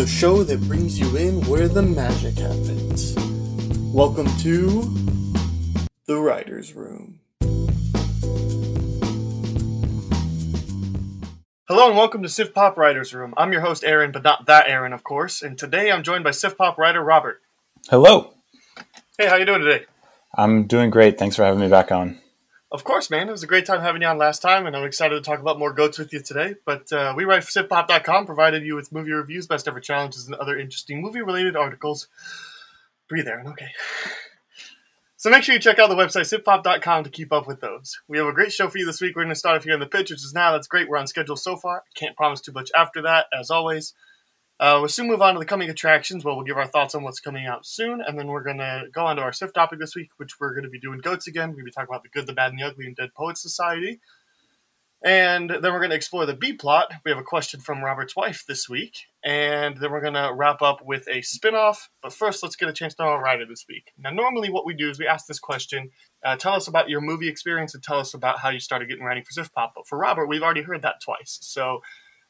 The show that brings you in where the magic happens. Welcome to The Writer's Room. Hello and welcome to Sif Pop Writer's Room. I'm your host Aaron, but not that Aaron, of course. And today I'm joined by Sif Pop writer Robert. Hello. Hey, how you doing today? I'm doing great. Thanks for having me back on. Of course, man. It was a great time having you on last time, and I'm excited to talk about more goats with you today. But uh, we write for SifPop.com, provided you with movie reviews, best ever challenges, and other interesting movie related articles. Breathe, Aaron. Okay. So make sure you check out the website sifpop.com to keep up with those. We have a great show for you this week. We're going to start off here in the pitch, which is now. That's great. We're on schedule so far. Can't promise too much after that, as always. Uh, we'll soon move on to the coming attractions where we'll give our thoughts on what's coming out soon, and then we're going to go on to our SIF topic this week, which we're going to be doing goats again. We're going to be talking about the good, the bad, and the ugly in Dead Poets Society. And then we're going to explore the B plot. We have a question from Robert's wife this week, and then we're going to wrap up with a spin off. But first, let's get a chance to know our writer this week. Now, normally, what we do is we ask this question uh, tell us about your movie experience and tell us about how you started getting writing for Sif Pop. But for Robert, we've already heard that twice. So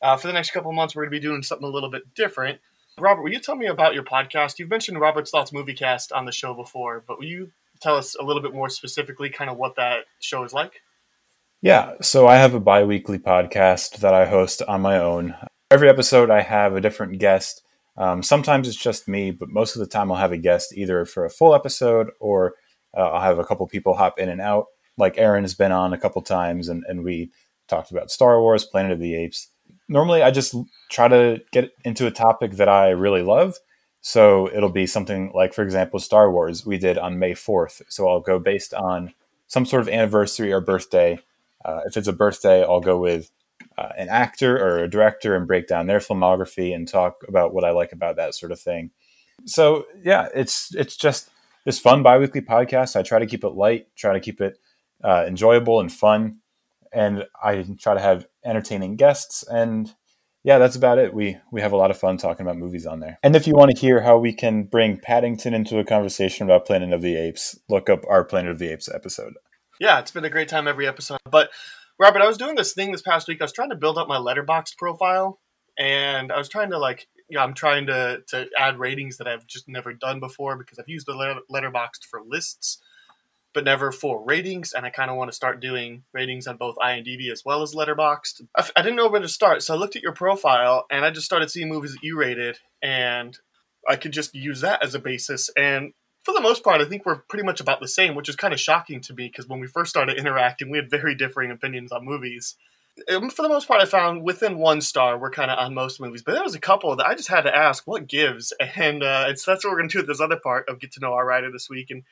uh, for the next couple months, we're going to be doing something a little bit different. Robert, will you tell me about your podcast? You've mentioned Robert's Thoughts Movie Cast on the show before, but will you tell us a little bit more specifically kind of what that show is like? Yeah, so I have a bi weekly podcast that I host on my own. Every episode, I have a different guest. Um, sometimes it's just me, but most of the time, I'll have a guest either for a full episode or uh, I'll have a couple people hop in and out. Like Aaron has been on a couple times, and, and we talked about Star Wars, Planet of the Apes. Normally, I just try to get into a topic that I really love. So it'll be something like, for example, Star Wars we did on May 4th. So I'll go based on some sort of anniversary or birthday. Uh, if it's a birthday, I'll go with uh, an actor or a director and break down their filmography and talk about what I like about that sort of thing. So yeah, it's it's just this fun biweekly podcast. I try to keep it light, try to keep it uh, enjoyable and fun, and I try to have entertaining guests and yeah, that's about it. We we have a lot of fun talking about movies on there. And if you want to hear how we can bring Paddington into a conversation about Planet of the Apes, look up our Planet of the Apes episode. Yeah, it's been a great time every episode. But Robert, I was doing this thing this past week. I was trying to build up my Letterboxd profile, and I was trying to like, yeah, I'm trying to to add ratings that I've just never done before because I've used the Letterboxd for lists but never for ratings. And I kind of want to start doing ratings on both IMDb as well as Letterboxd. I f- I didn't know where to start, so I looked at your profile and I just started seeing movies that you rated, and I could just use that as a basis. And for the most part, I think we're pretty much about the same, which is kind of shocking to me because when we first started interacting, we had very differing opinions on movies. Um, for the most part, I found within one star, we're kind of on most movies, but there was a couple that I just had to ask, what gives? And uh, that's what we're going to do with this other part of Get to Know Our Writer this week. And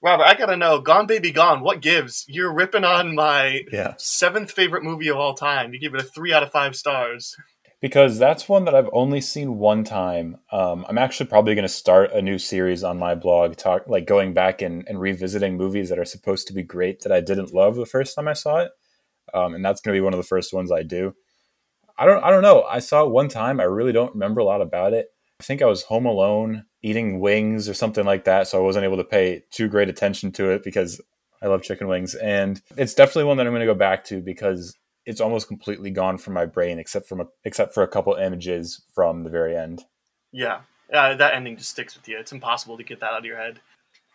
Robert, I gotta know, Gone Baby Gone, what gives? You're ripping on my Yeah. seventh favorite movie of all time. You give it a three out of five stars. Because that's one that I've only seen one time. Um, I'm actually probably going to start a new series on my blog, talk like going back and, and revisiting movies that are supposed to be great that I didn't love the first time I saw it, um, and that's going to be one of the first ones I do. I don't, I don't know. I saw it one time. I really don't remember a lot about it. I think I was home alone eating wings or something like that, so I wasn't able to pay too great attention to it because I love chicken wings, and it's definitely one that I'm going to go back to because it's almost completely gone from my brain except from a, except for a couple images from the very end. Yeah, uh, that ending just sticks with you. It's impossible to get that out of your head.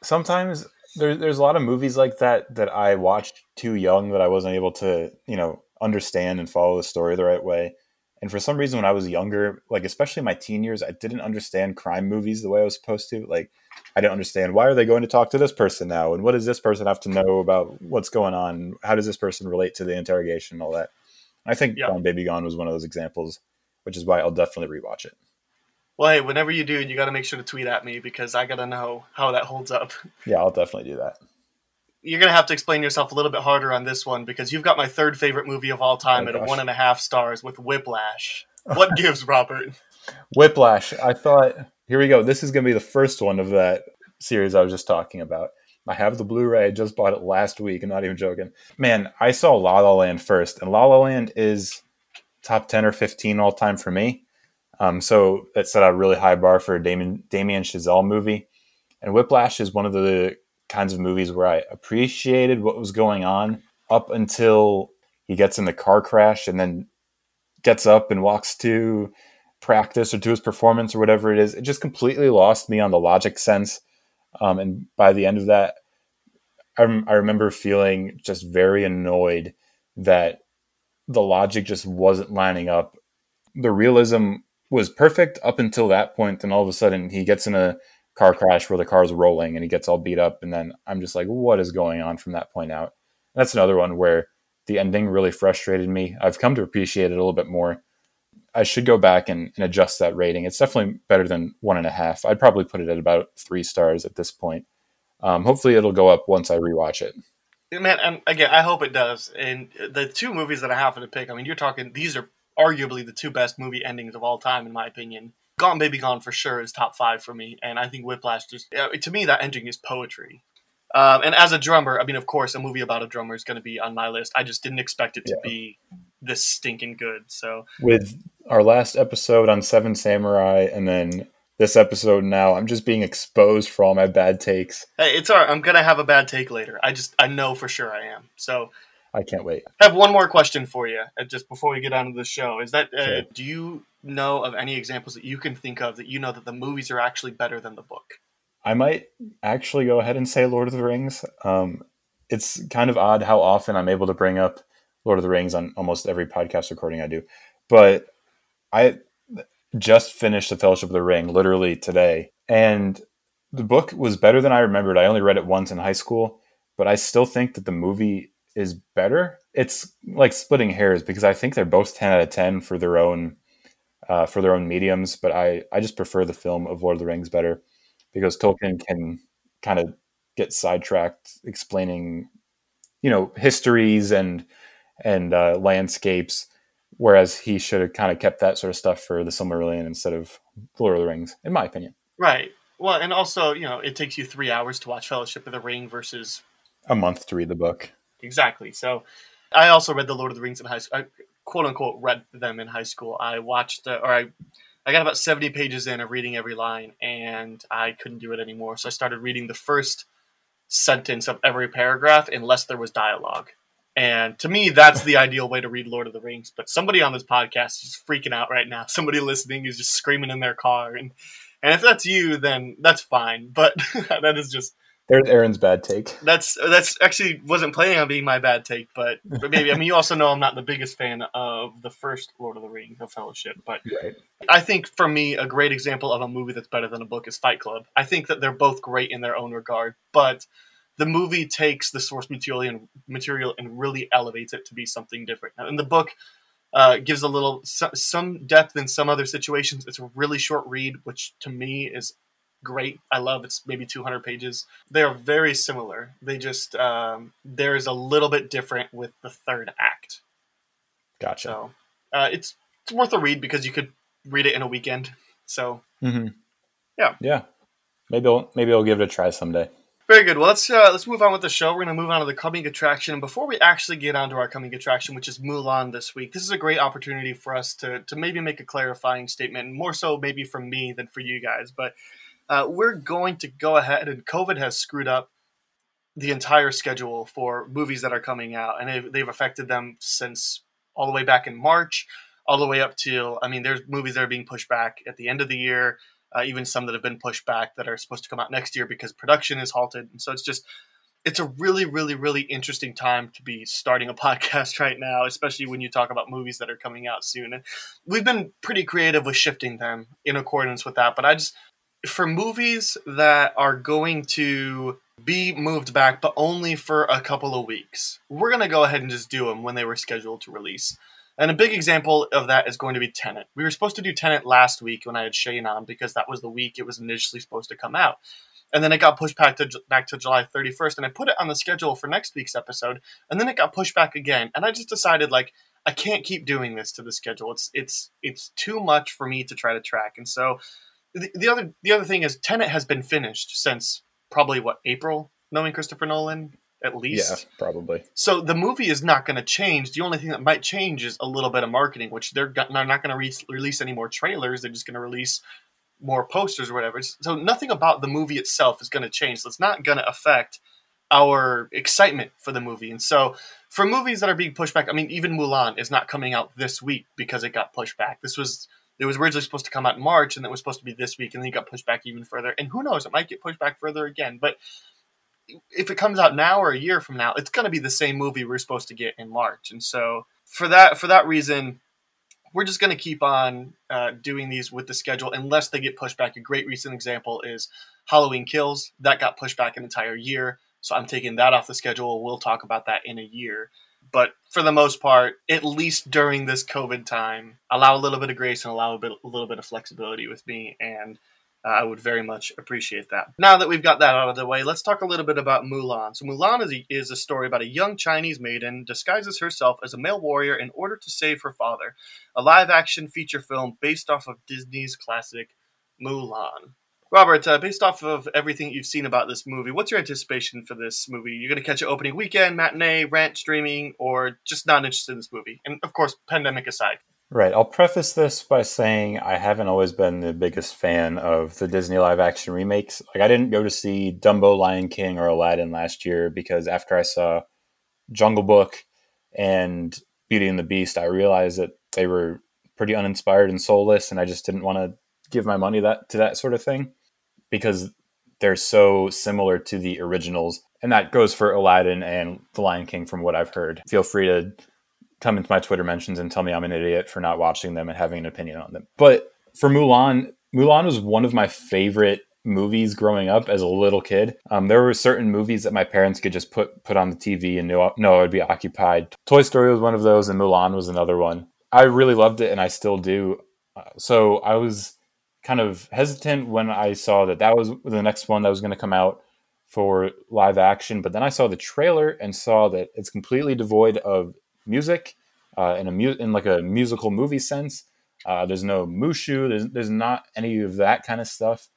Sometimes there, there's a lot of movies like that that I watched too young that I wasn't able to you know understand and follow the story the right way. And for some reason, when I was younger, like especially my teen years, I didn't understand crime movies the way I was supposed to. Like, I didn't understand why are they going to talk to this person now, and what does this person have to know about what's going on? How does this person relate to the interrogation and all that? I think Yeah. Gone Baby Gone was one of those examples, which is why I'll definitely rewatch it. Well, hey, whenever you do, you got to make sure to tweet at me because I got to know how that holds up. Yeah, I'll definitely do that. You're gonna have to explain yourself a little bit harder on this one because you've got my third favorite movie of all time Oh, at a gosh. one and a half stars with Whiplash. What gives, Robert? Whiplash. I thought, here we go. This is going to be the first one of that series I was just talking about. I have the Blu-ray. I just bought it last week. I'm not even joking. Man, I saw La La Land first, and La La Land is top 10 or 15 all time for me. Um, so that set a really high bar for a Damien, Damien Chazelle movie. And Whiplash is one of the kinds of movies where I appreciated what was going on up until he gets in the car crash and then gets up and walks to practice or to his performance or whatever it is. It just completely lost me on the logic sense. Um, and by the end of that, I, rem- I remember feeling just very annoyed that the logic just wasn't lining up. The realism was perfect up until that point. Then all of a sudden, he gets in a car crash where the car is rolling and he gets all beat up. And then I'm just like, what is going on from that point out? That's another one where the ending really frustrated me. I've come to appreciate it a little bit more. I should go back and, and adjust that rating. It's definitely better than one and a half. I'd probably put it at about three stars at this point. Um, hopefully, it'll go up once I rewatch it. Man, and again, I hope it does. And the two movies that I happen to pick, I mean, you're talking, these are arguably the two best movie endings of all time, in my opinion. Gone Baby Gone for sure is top five for me, and I think Whiplash just, to me, that ending is poetry. Um, and as a drummer, I mean, of course, a movie about a drummer is going to be on my list. I just didn't expect it to Yeah. be this stinking good. So, With our last episode on Seven Samurai, and then this episode now, I'm just being exposed for all my bad takes. hey, it's all right. I'm going to have a bad take later. I just, I know for sure I am. So, I can't wait. I have one more question for you, uh, just before we get on to the show. Is that uh, do you know of any examples that you can think of that you know that the movies are actually better than the book? I might actually go ahead and say Lord of the Rings. Um, it's kind of odd how often I'm able to bring up Lord of the Rings on almost every podcast recording I do, but I just finished The Fellowship of the Ring literally today, and the book was better than I remembered. I only read it once in high school, but I still think that the movie is better. It's like splitting hairs because I think they're both ten out of ten for their own uh, for their own mediums, but I I just prefer the film of Lord of the Rings better because Tolkien can kind of get sidetracked explaining, you know, histories and and uh, landscapes, whereas he should have kind of kept that sort of stuff for the Silmarillion instead of Lord of the Rings, in my opinion. Right. Well, and also, you know, it takes you three hours to watch Fellowship of the Ring versus A month to read the book. exactly. So, I also read the Lord of the Rings in high school. Quote unquote read them in high school. I watched, uh, or I, I got about seventy pages in of reading every line, and I couldn't do it anymore. So I started reading the first sentence of every paragraph unless there was dialogue. And to me, that's the ideal way to read Lord of the Rings. But somebody on this podcast is freaking out right now. Somebody listening is just screaming in their car, and and if that's you, then that's fine. But that is just There's Aaron's bad take. that's that's actually wasn't planning on being my bad take, but but maybe I mean you also know I'm not the biggest fan of the first Lord of the Rings, The Fellowship, but Right. I think for me a great example of a movie that's better than a book is Fight Club. I think that they're both great in their own regard, but the movie takes the source material and material and really elevates it to be something different. Now, in the book, uh, gives a little some depth in some other situations. It's a really short read, which to me is great. I love it's maybe 200 pages. They are very similar. They just um, there's a little bit different with the third act. Gotcha. So uh, it's it's worth a read because you could read it in a weekend. So hmm Yeah. Yeah. Maybe I'll maybe I'll give it a try someday. Very good. Well, let's uh, let's move on with the show. We're going to move on to the coming attraction. And before we actually get on to our coming attraction, which is Mulan this week, this is a great opportunity for us to to maybe make a clarifying statement, more so maybe from me than for you guys. But uh, we're going to go ahead, and COVID has screwed up the entire schedule for movies that are coming out, and they've, they've affected them since all the way back in March, all the way up till I mean, there's movies that are being pushed back at the end of the year uh, even some that have been pushed back that are supposed to come out next year because production is halted. And so it's just, it's a really, really, really interesting time to be starting a podcast right now, especially when you talk about movies that are coming out soon. And we've been pretty creative with shifting them in accordance with that. But I just, for movies that are going to be moved back, but only for a couple of weeks, we're going to go ahead and just do them when they were scheduled to release. And a big example of that is going to be Tenet. We were supposed to do Tenet last week when I had Shane on because that was the week it was initially supposed to come out. and then it got pushed back to back to July 31st, and I put it on the schedule for next week's episode, and then it got pushed back again, and I just decided like I can't keep doing this to the schedule. It's it's it's too much for me to try to track, and so the, the other the other thing is Tenet has been finished since probably what April, knowing Christopher Nolan at least. Yeah, probably. So the movie is not going to change. The only thing that might change is a little bit of marketing, which they're, they're not going to re- release any more trailers. They're just going to release more posters or whatever. So nothing about the movie itself is going to change. So it's not going to affect our excitement for the movie. And so for movies that are being pushed back, I mean, even Mulan is not coming out this week because it got pushed back. This was it was originally supposed to come out in March, and it was supposed to be this week, and then it got pushed back even further. And who knows, it might get pushed back further again. But if it comes out now or a year from now, it's going to be the same movie we're supposed to get in March. And so for that for that reason, we're just going to keep on uh, doing these with the schedule unless they get pushed back. A great recent example is Halloween Kills. That got pushed back an entire year. So I'm taking that off the schedule. We'll talk about that in a year. But for the most part, at least during this COVID time, allow a little bit of grace and allow a, bit, a little bit of flexibility with me. And uh, I would very much appreciate that. Now that we've got that out of the way, let's talk a little bit about Mulan. So, Mulan is a, is a story about a young Chinese maiden disguises herself as a male warrior in order to save her father. A live action feature film based off of Disney's classic Mulan. Robert, uh, based off of everything you've seen about this movie, what's your anticipation for this movie? You're going to catch it opening weekend, matinee, rent, streaming, or just not interested in this movie? And of course, pandemic aside. Right. I'll preface this by saying I haven't always been the biggest fan of the Disney live action remakes. Like, I didn't go to see Dumbo, Lion King, or Aladdin last year because after I saw Jungle Book and Beauty and the Beast, I realized that they were pretty uninspired and soulless, and I just didn't want to give my money that to that sort of thing because they're so similar to the originals. And that goes for Aladdin and The Lion King from what I've heard. Feel free to come into my Twitter mentions and tell me I'm an idiot for not watching them and having an opinion on them. But for Mulan, Mulan was one of my favorite movies growing up as a little kid. Um, there were certain movies that my parents could just put put on the TV and know, know I would be occupied. Toy Story was one of those, and Mulan was another one. I really loved it, and I still do. Uh, so I was kind of hesitant when I saw that that was the next one that was going to come out for live action. But then I saw the trailer and saw that it's completely devoid of music uh, in a mu- in like a musical movie sense. Uh, there's no Mushu. There's there's not any of that kind of stuff.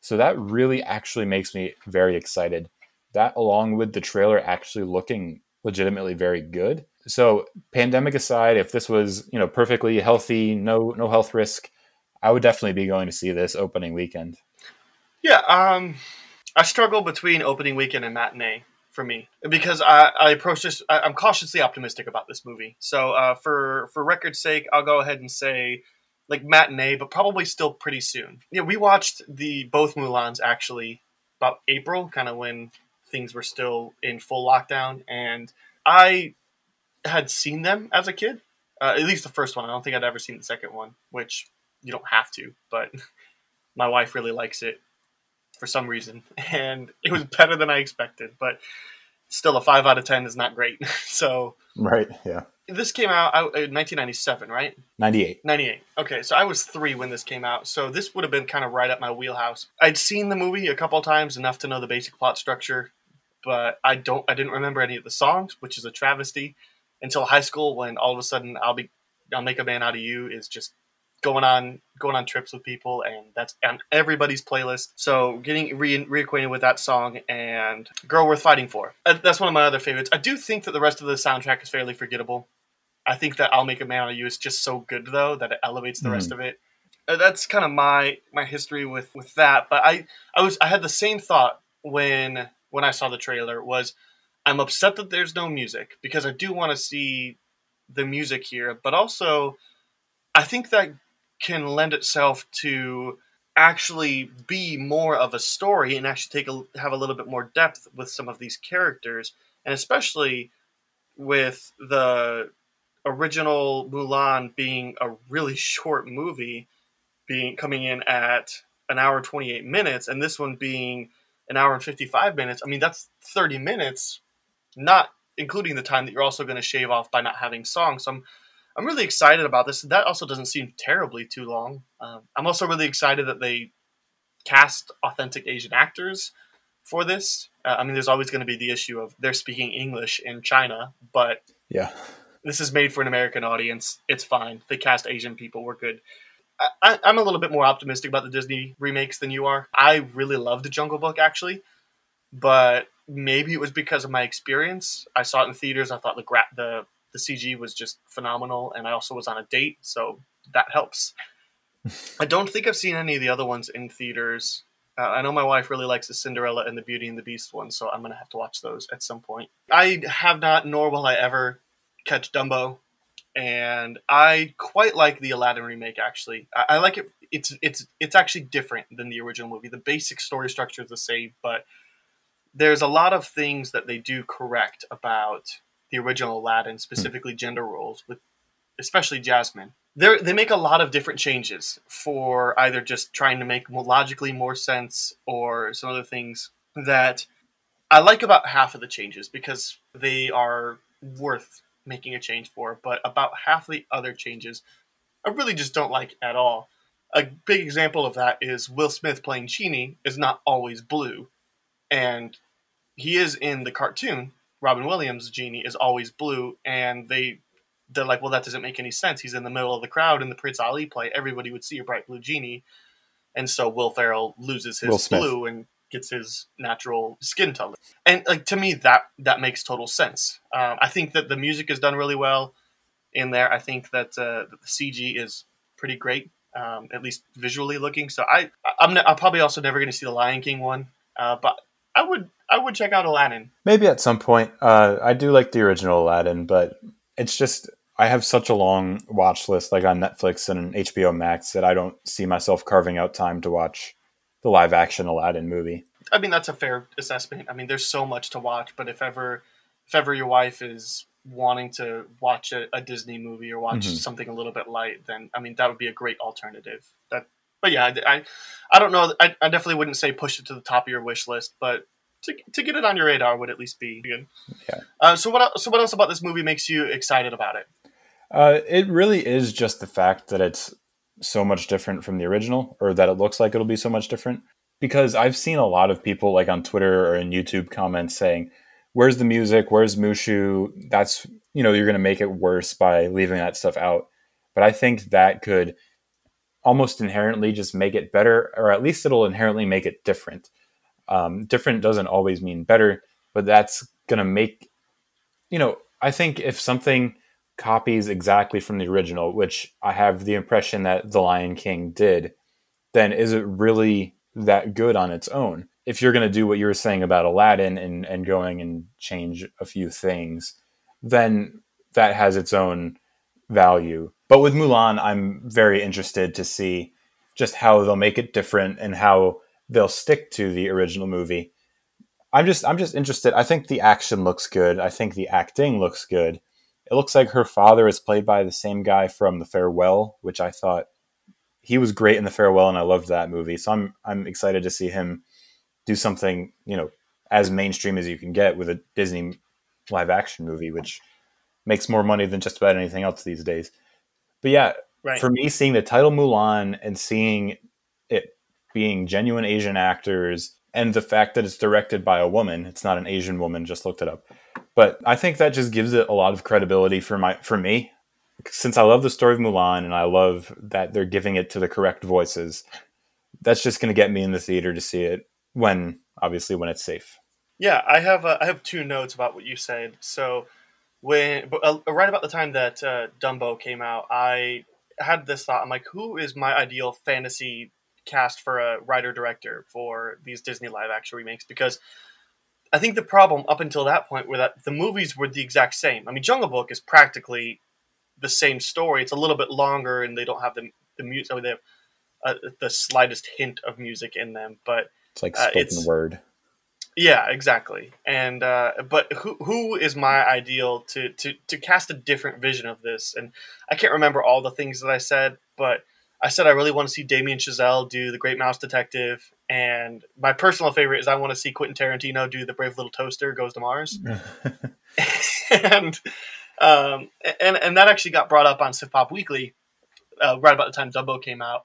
So that really actually makes me very excited. That along with the trailer actually looking legitimately very good. So pandemic aside, if this was you know perfectly healthy, no no health risk, I would definitely be going to see this opening weekend. Yeah, um, I struggle between opening weekend and matinee for me because I, I approach this. I, am cautiously optimistic about this movie. So uh, for for record's sake, I'll go ahead and say like matinee, but probably still pretty soon. Yeah, we watched the both Mulans actually about April, kind of when things were still in full lockdown, and I had seen them as a kid. Uh, at least the first one. I don't think I'd ever seen the second one, which you don't have to, but my wife really likes it for some reason, and it was better than I expected. But still, a five out of ten is not great. so right, yeah. This came out in 1997, uh, right? 98. 98. Okay, so I was three when this came out, so this would have been kind of right up my wheelhouse. I'd seen the movie a couple times, enough to know the basic plot structure, but I don't. I didn't remember any of the songs, which is a travesty. Until high school, when all of a sudden I'll be, I'll make a man out of you is just going on going on trips with people, and that's on everybody's playlist. So getting re- reacquainted with that song and "Girl Worth Fighting For." Uh, that's one of my other favorites. I do think that the rest of the soundtrack is fairly forgettable. I think that "I'll Make a Man Out of You" is just so good though that it elevates the mm. rest of it. Uh, that's kind of my my history with with that. But I I was I had the same thought when when I saw the trailer was I'm upset that there's no music because I do want to see the music here, but also I think that can lend itself to actually be more of a story and actually take a have a little bit more depth with some of these characters and especially with the original Mulan being a really short movie being coming in at an hour 28 minutes and this one being an hour and 55 minutes. I mean that's 30 minutes not including the time that you're also going to shave off by not having songs. So I'm I'm really excited about this. That also doesn't seem terribly too long. Um, I'm also really excited that they cast authentic Asian actors for this. Uh, I mean, there's always going to be the issue of they're speaking English in China, but Yeah. this is made for an American audience. It's fine. They cast Asian people. We're good. I, I'm a little bit more optimistic about the Disney remakes than you are. I really loved The Jungle Book actually, but maybe it was because of my experience. I saw it in theaters. I thought the gra- the the CG was just phenomenal, and I also was on a date, so that helps. I don't think I've seen any of the other ones in theaters. Uh, I know my wife really likes the Cinderella and the Beauty and the Beast one, so I'm gonna have to watch those at some point. I have not, nor will I ever catch Dumbo, and I quite like the Aladdin remake. Actually, I, I like it. It's it's it's actually different than the original movie. The basic story structure is the same, but there's a lot of things that they do correct about the original Aladdin, hmm. specifically gender roles, with especially Jasmine. They they make a lot of different changes for either just trying to make more logically more sense or some other things that I like about half of the changes because they are worth making a change for, but about half the other changes I really just don't like at all. A big example of that is Will Smith playing Genie is not always blue, and he is in the cartoon. Robin Williams' Genie is always blue, and they they're like, well, that doesn't make any sense. He's in the middle of the crowd in the Prince Ali play. Everybody would see a bright blue genie, and so Will Ferrell loses his blue and gets his natural skin color. And like to me, that that makes total sense. Um, I think that the music is done really well in there. I think that uh, the CG is pretty great, um, at least visually looking. So I, I'm, ne- I'm probably also never going to see the Lion King one, uh, but I would, I would check out Aladdin. Maybe at some point. Uh, I do like the original Aladdin, but it's just I have such a long watch list, like on Netflix and HBO Max, that I don't see myself carving out time to watch the live action Aladdin movie. I mean, that's a fair assessment. I mean, there's so much to watch, but if ever, if ever your wife is wanting to watch a, a Disney movie or watch Mhm. something a little bit light, then I mean, that would be a great alternative. That, but yeah, I, I, don't know. I, I definitely wouldn't say push it to the top of your wish list, but to, to get it on your radar would at least be good. Yeah. Uh, so what? So what else about this movie makes you excited about it? Uh, it really is just the fact that it's so much different from the original, or that it looks like it'll be so much different. Because I've seen a lot of people, like on Twitter or in YouTube comments, saying, "Where's the music? Where's Mushu? That's you know you're going to make it worse by leaving that stuff out." But I think that could almost inherently just make it better, or at least it'll inherently make it different. Um, different doesn't always mean better, but that's going to make you know. I think if something copies exactly from the original, which I have the impression that The Lion King did, then is it really that good on its own? If you're going to do what you were saying about Aladdin and, and going and change a few things, then that has its own value. But with Mulan, I'm very interested to see just how they'll make it different and how they'll stick to the original movie. I'm just I'm just interested. I think the action looks good. I think the acting looks good. It looks like her father is played by the same guy from The Farewell, which I thought he was great in The Farewell, and I loved that movie. So I'm I'm excited to see him do something you know as mainstream as you can get with a Disney live action movie, which makes more money than just about anything else these days. But yeah, Right. for me, seeing the title Mulan and seeing it being genuine Asian actors and the fact that it's directed by a woman, it's not an Asian woman, just looked it up. But I think that just gives it a lot of credibility for my for me. Since I love the story of Mulan and I love that they're giving it to the correct voices, that's just going to get me in the theater to see it when obviously when it's safe. Yeah, I have uh, I have two notes about what you said. So when uh, right about the time that uh, Dumbo came out, I had this thought. I'm like, who is my ideal fantasy cast for a writer director for these Disney live action remakes? Because I think the problem up until that point were that the movies were the exact same. I mean, Jungle Book is practically the same story. It's a little bit longer, and they don't have the the music. They have uh, the slightest hint of music in them, but It's like Uh, spoken it's- word. Yeah, exactly. And uh, but who who is my ideal to, to to cast a different vision of this? And I can't remember all the things that I said, but I said I really want to see Damien Chazelle do the Great Mouse Detective, and my personal favorite is I want to see Quentin Tarantino do the Brave Little Toaster Goes to Mars, and um, and and that actually got brought up on Sif Pop Weekly uh, right about the time Dumbo came out,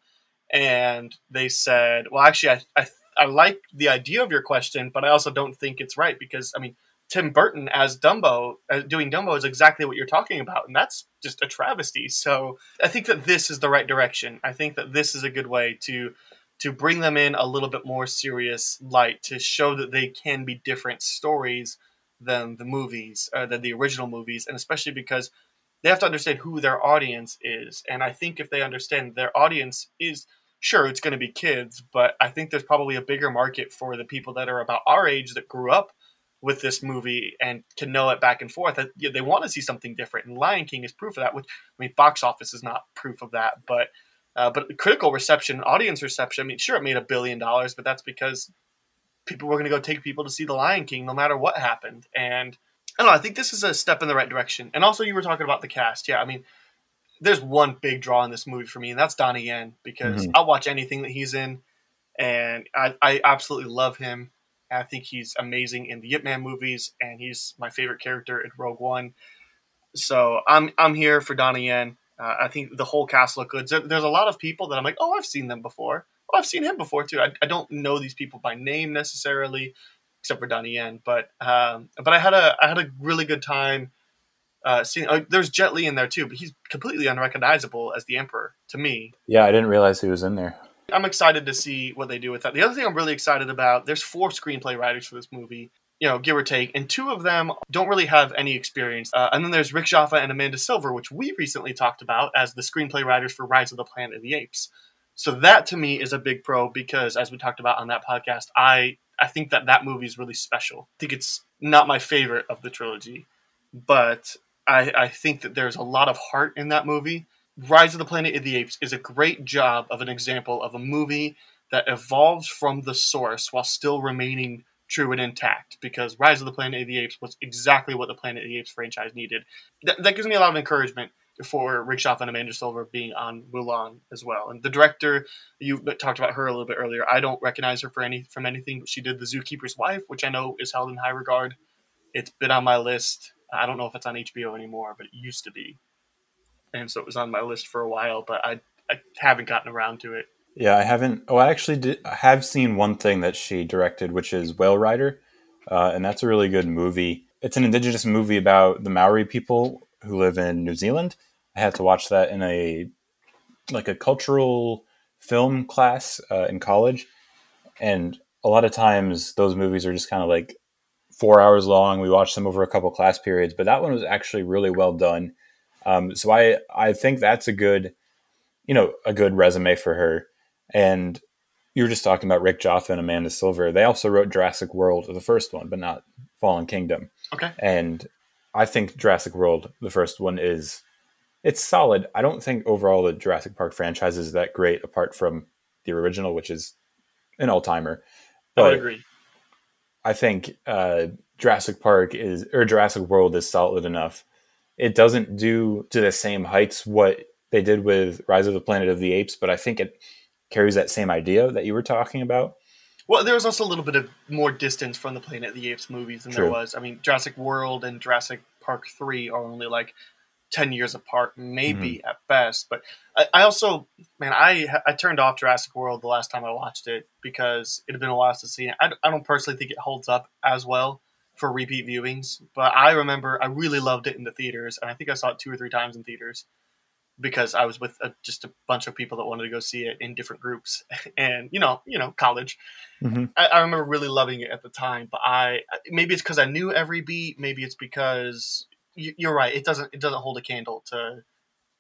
and they said, "Well, actually, I, I I like the idea of your question, but I also don't think it's right because I mean." Tim Burton as Dumbo, uh, doing Dumbo, is exactly what you're talking about, and that's just a travesty. So I think that this is the right direction. I think that this is a good way to to bring them in a little bit more serious light to show that they can be different stories than the movies, uh, than the original movies, and especially because they have to understand who their audience is. And I think if they understand their audience is sure it's going to be kids, but I think there's probably a bigger market for the people that are about our age that grew up with this movie and can know it back and forth. That they want to see something different, and Lion King is proof of that. Which I mean, box office is not proof of that, but uh, but critical reception, audience reception. I mean, sure, it made a billion dollars, but that's because people were going to go take people to see The Lion King, no matter what happened. And I don't know. I think this is a step in the right direction. And also, you were talking about the cast. Yeah, I mean, there's one big draw in this movie for me, and that's Donnie Yen because mm-hmm. I'll watch anything that he's in, and I, I absolutely love him. I think he's amazing in the Ip Man movies, and he's my favorite character in Rogue One. So I'm I'm here for Donnie Yen. Uh, I think the whole cast look good. there's a lot of people that I'm like, oh, I've seen them before. Oh, I've seen him before too. I, I don't know these people by name necessarily, except for Donnie Yen. But um, but I had a I had a really good time. Uh, seeing uh, there's Jet Li in there too, but he's completely unrecognizable as the Emperor to me. Yeah, I didn't realize he was in there. I'm excited to see what they do with that. The other thing I'm really excited about, there's four screenplay writers for this movie, you know, give or take, and two of them don't really have any experience. Uh, and then there's Rick Jaffa and Amanda Silver, which we recently talked about as the screenplay writers for Rise of the Planet of the Apes. So that to me is a big pro because, as we talked about on that podcast, I I think that that movie is really special. I think it's not my favorite of the trilogy, but I, I think that there's a lot of heart in that movie Rise of the Planet of the Apes is a great job of an example of a movie that evolves from the source while still remaining true and intact because Rise of the Planet of the Apes was exactly what the Planet of the Apes franchise needed. That, that gives me a lot of encouragement for Rick and Amanda Silver being on Mulan as well. And the director, you talked about her a little bit earlier. I don't recognize her for any from anything, but she did The Zookeeper's Wife, which I know is held in high regard. It's been on my list. I don't know if it's on HBO anymore, but it used to be and so it was on my list for a while, but I I haven't gotten around to it. Yeah, I haven't. Oh, I actually did, I have seen one thing that she directed, which is Whale Rider, uh, and that's a really good movie. It's an indigenous movie about the Maori people who live in New Zealand. I had to watch that in a like a cultural film class uh, in college, and a lot of times those movies are just kind of like four hours long. We watched them over a couple class periods, but that one was actually really well done um, so I I think that's a good, you know, a good resume for her. And you were just talking about Rick Jaffa and Amanda Silver. They also wrote Jurassic World, the first one, but not Fallen Kingdom. Okay. And I think Jurassic World, the first one, is it's solid. I don't think overall the Jurassic Park franchise is that great, apart from the original, which is an all timer. I would agree. I think uh, Jurassic Park is or Jurassic World is solid enough it doesn't do to the same heights what they did with Rise of the Planet of the Apes, but I think it carries that same idea that you were talking about. Well, there was also a little bit of more distance from the Planet of the Apes movies than True. there was. I mean, Jurassic World and Jurassic Park Three are only like ten years apart, maybe mm-hmm. at best. But I, I, also, man, I I turned off Jurassic World the last time I watched it because it had been a while since seeing it. I, I don't personally think it holds up as well for repeat viewings. But I remember I really loved it in the theaters, and I think I saw it two or three times in theaters because I was with a, just a bunch of people that wanted to go see it in different groups, and you know, you know, college. Mm-hmm. I, I, remember really loving it at the time, but I maybe it's because I knew every beat. Maybe it's because you, are right. It doesn't it doesn't hold a candle to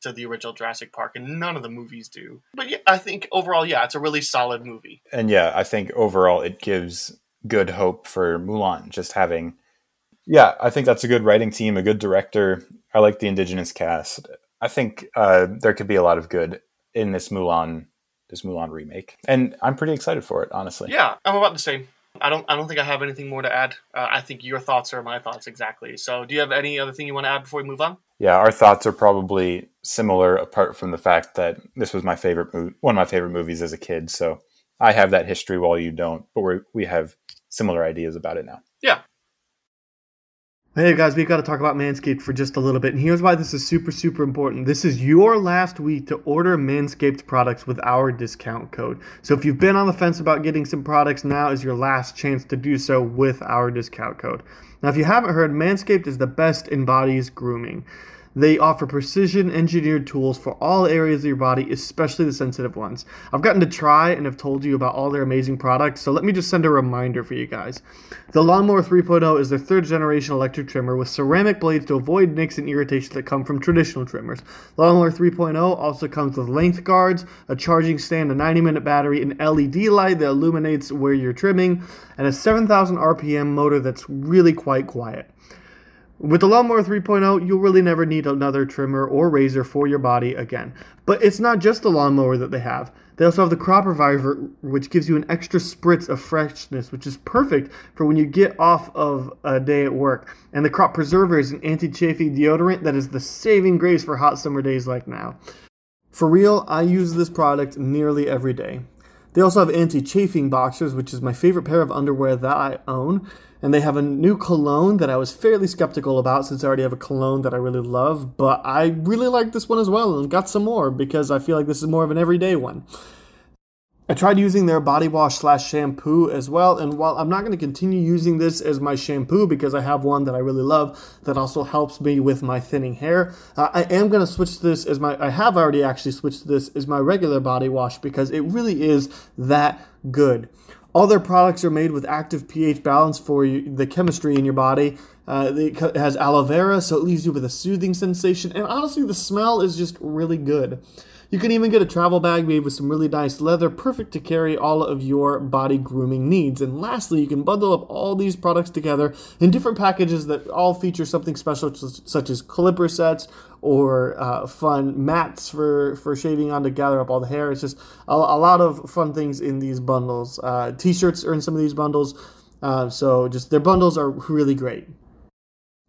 to the original Jurassic Park, and none of the movies do. But yeah, I think overall, yeah, it's a really solid movie. And yeah, I think overall it gives good hope for Mulan. Just having, yeah, I think that's a good writing team, a good director. I like the indigenous cast. I think uh, there could be a lot of good in this Mulan, this Mulan remake, and I'm pretty excited for it. Honestly, yeah, I'm about the same. I don't. I don't think I have anything more to add. Uh, I think your thoughts are my thoughts exactly. So, do you have any other thing you want to add before we move on? Yeah, our thoughts are probably similar, apart from the fact that this was my favorite movie, one of my favorite movies as a kid. So, I have that history while you don't, but we we have similar ideas about it now. Hey guys, we've got to talk about Manscaped for just a little bit, and here's why this is super, super important. This is your last week to order Manscaped products with our discount code. So if you've been on the fence about getting some products, now is your last chance to do so with our discount code. Now, if you haven't heard, Manscaped is the best in bodies grooming. They offer precision engineered tools for all areas of your body, especially the sensitive ones. I've gotten to try and have told you about all their amazing products, so let me just send a reminder for you guys. The Lawnmower 3.0 is their third generation electric trimmer with ceramic blades to avoid nicks and irritation that come from traditional trimmers. Lawnmower 3.0 also comes with length guards, a charging stand, a 90 minute battery, an LED light that illuminates where you're trimming, and a 7000 RPM motor that's really quite quiet. With the Lawnmower 3.0, you'll really never need another trimmer or razor for your body again. But it's not just the lawnmower that they have. They also have the Crop Reviver, which gives you an extra spritz of freshness, which is perfect for when you get off of a day at work. And the Crop Preserver is an anti chafing deodorant that is the saving grace for hot summer days like now. For real, I use this product nearly every day. They also have anti chafing boxers, which is my favorite pair of underwear that I own. And they have a new cologne that I was fairly skeptical about since I already have a cologne that I really love. But I really like this one as well and got some more because I feel like this is more of an everyday one. I tried using their body wash slash shampoo as well, and while I'm not going to continue using this as my shampoo because I have one that I really love that also helps me with my thinning hair, uh, I am going to switch this as my. I have already actually switched this as my regular body wash because it really is that good. All their products are made with active pH balance for you, the chemistry in your body. Uh, it has aloe vera, so it leaves you with a soothing sensation, and honestly, the smell is just really good. You can even get a travel bag made with some really nice leather, perfect to carry all of your body grooming needs. And lastly, you can bundle up all these products together in different packages that all feature something special, such as clipper sets or uh, fun mats for, for shaving on to gather up all the hair. It's just a, a lot of fun things in these bundles. Uh, T-shirts are in some of these bundles. Uh, so just their bundles are really great.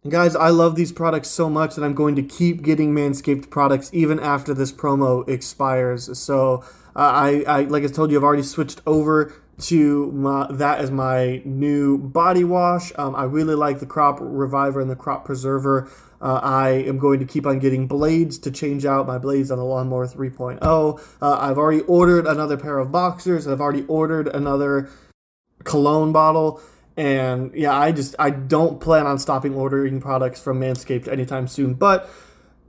Guys, I love these products so much that I'm going to keep getting Manscaped products even after this promo expires. So, uh, I, I, like I told you, I've already switched over to my, that as my new body wash. Um, I really like the Crop Reviver and the Crop Preserver. Uh, I am going to keep on getting blades to change out my blades on the Lawnmower 3.0. Uh, I've already ordered another pair of boxers. I've already ordered another cologne bottle. And yeah, I just I don't plan on stopping ordering products from Manscaped anytime soon. But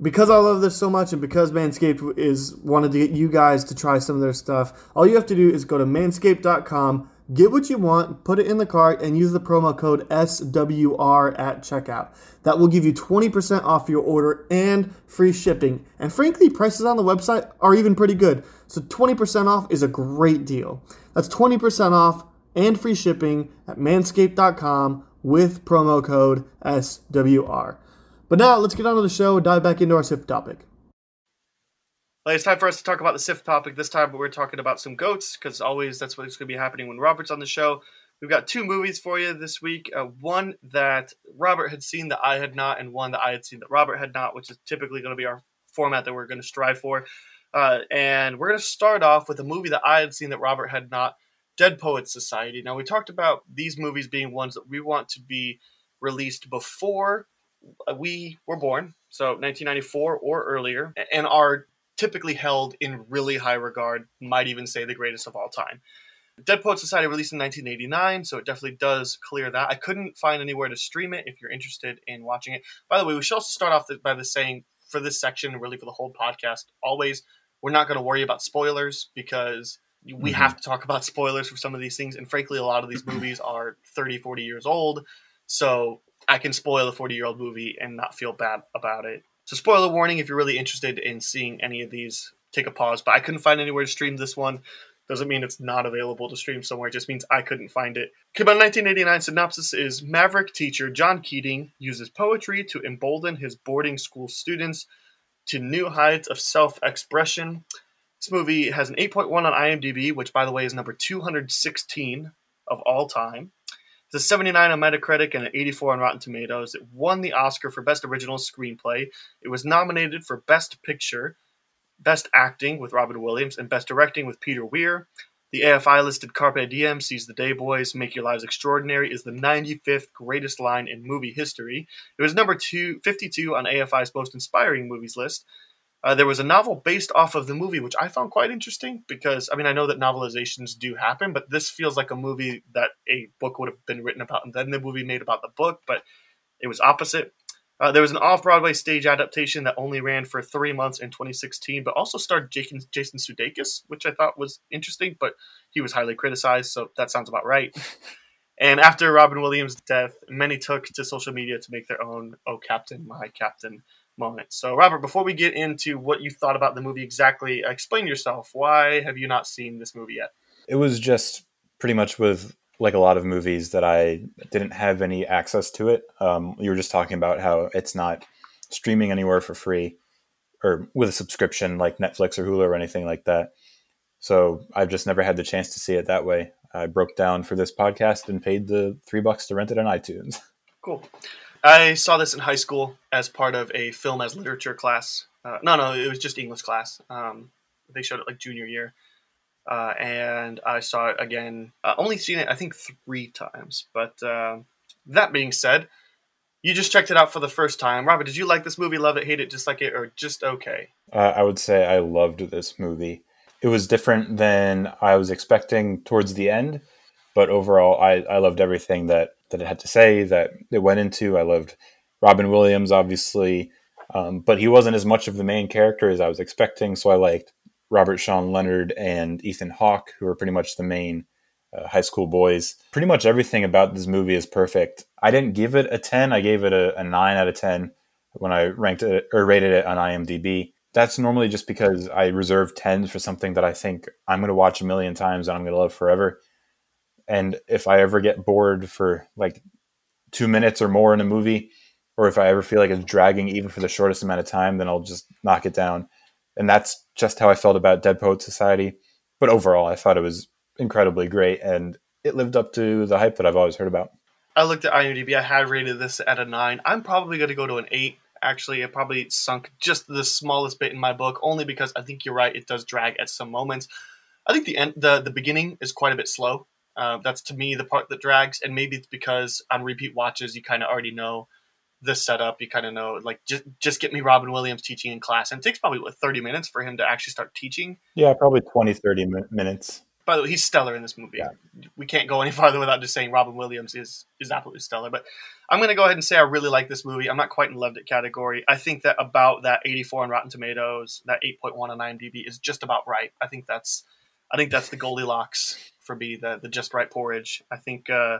because I love this so much and because Manscaped is wanted to get you guys to try some of their stuff, all you have to do is go to manscaped.com, get what you want, put it in the cart, and use the promo code SWR at checkout. That will give you 20% off your order and free shipping. And frankly, prices on the website are even pretty good. So 20% off is a great deal. That's 20% off and free shipping at manscaped.com with promo code SWR. But now let's get on to the show and dive back into our SIF topic. Well, it's time for us to talk about the SIF topic. This time we're talking about some goats because always that's what's going to be happening when Robert's on the show. We've got two movies for you this week. Uh, one that Robert had seen that I had not, and one that I had seen that Robert had not, which is typically going to be our format that we're going to strive for. Uh, and we're going to start off with a movie that I had seen that Robert had not. Dead Poets Society. Now, we talked about these movies being ones that we want to be released before we were born, so 1994 or earlier, and are typically held in really high regard, might even say the greatest of all time. Dead Poets Society released in 1989, so it definitely does clear that. I couldn't find anywhere to stream it if you're interested in watching it. By the way, we should also start off by the saying for this section, really for the whole podcast, always, we're not going to worry about spoilers because we mm-hmm. have to talk about spoilers for some of these things and frankly a lot of these movies are 30 40 years old so i can spoil a 40 year old movie and not feel bad about it. So spoiler warning if you're really interested in seeing any of these take a pause. But i couldn't find anywhere to stream this one. Doesn't mean it's not available to stream somewhere it just means i couldn't find it. Came out 1989 synopsis is maverick teacher john keating uses poetry to embolden his boarding school students to new heights of self-expression this movie has an 8.1 on IMDb, which, by the way, is number 216 of all time. It's a 79 on Metacritic and an 84 on Rotten Tomatoes. It won the Oscar for Best Original Screenplay. It was nominated for Best Picture, Best Acting with Robin Williams, and Best Directing with Peter Weir. The AFI listed Carpe Diem, Seize the Day Boys, Make Your Lives Extraordinary is the 95th greatest line in movie history. It was number two, 52 on AFI's most inspiring movies list. Uh, there was a novel based off of the movie, which I found quite interesting because, I mean, I know that novelizations do happen, but this feels like a movie that a book would have been written about and then the movie made about the book, but it was opposite. Uh, there was an off Broadway stage adaptation that only ran for three months in 2016, but also starred Jason, Jason Sudeikis, which I thought was interesting, but he was highly criticized, so that sounds about right. and after Robin Williams' death, many took to social media to make their own "Oh Captain, My Captain" moment. So, Robert, before we get into what you thought about the movie exactly, explain yourself. Why have you not seen this movie yet? It was just pretty much with like a lot of movies that I didn't have any access to it. Um, you were just talking about how it's not streaming anywhere for free or with a subscription like Netflix or Hulu or anything like that. So I've just never had the chance to see it that way. I broke down for this podcast and paid the three bucks to rent it on iTunes. Cool. I saw this in high school as part of a film as literature class. Uh, no, no, it was just English class. Um, they showed it like junior year uh, and I saw it again. Uh, only seen it, I think, three times. But uh, that being said, you just checked it out for the first time. Robert, did you like this movie? Love it, hate it, just like it, or just okay? Uh, I would say I loved this movie. It was different than I was expecting towards the end, but overall, I, I loved everything that, that it had to say, that it went into. I loved Robin Williams, obviously, um, but he wasn't as much of the main character as I was expecting, so I liked Robert Sean Leonard and Ethan Hawke, who are pretty much the main uh, high school boys. Pretty much everything about this movie is perfect. I didn't give it a 10, I gave it a, a 9 out of 10 when I ranked it or rated it on IMDb. That's normally just because I reserve 10s for something that I think I'm going to watch a million times and I'm going to love forever. And if I ever get bored for like two minutes or more in a movie, or if I ever feel like it's dragging even for the shortest amount of time, then I'll just knock it down and that's just how I felt about Dead Poet Society. But overall, I thought it was incredibly great, and it lived up to the hype that I've always heard about. I looked at IMDb. I had rated this at a nine. I'm probably going to go to an eight. Actually, it probably sunk just the smallest bit in my book, only because I think you're right. It does drag at some moments. I think the end, the the beginning is quite a bit slow. Uh, that's to me the part that drags, and maybe it's because on repeat watches you kind of already know the setup. You kind of know, like, just just get me Robin Williams teaching in class. And it takes probably, what, 30 minutes for him to actually start teaching? Yeah, probably 20, 30 minutes. By the way, he's stellar in this movie. Yeah. We can't go any farther without just saying Robin Williams is is absolutely stellar. But I'm going to go ahead and say I really like this movie. I'm not quite in loved it category. I think that about that 84 on Rotten Tomatoes, that 8.1 on IMDb is just about right. I think that's I think that's the Goldilocks for me, the the just right porridge. I think uh,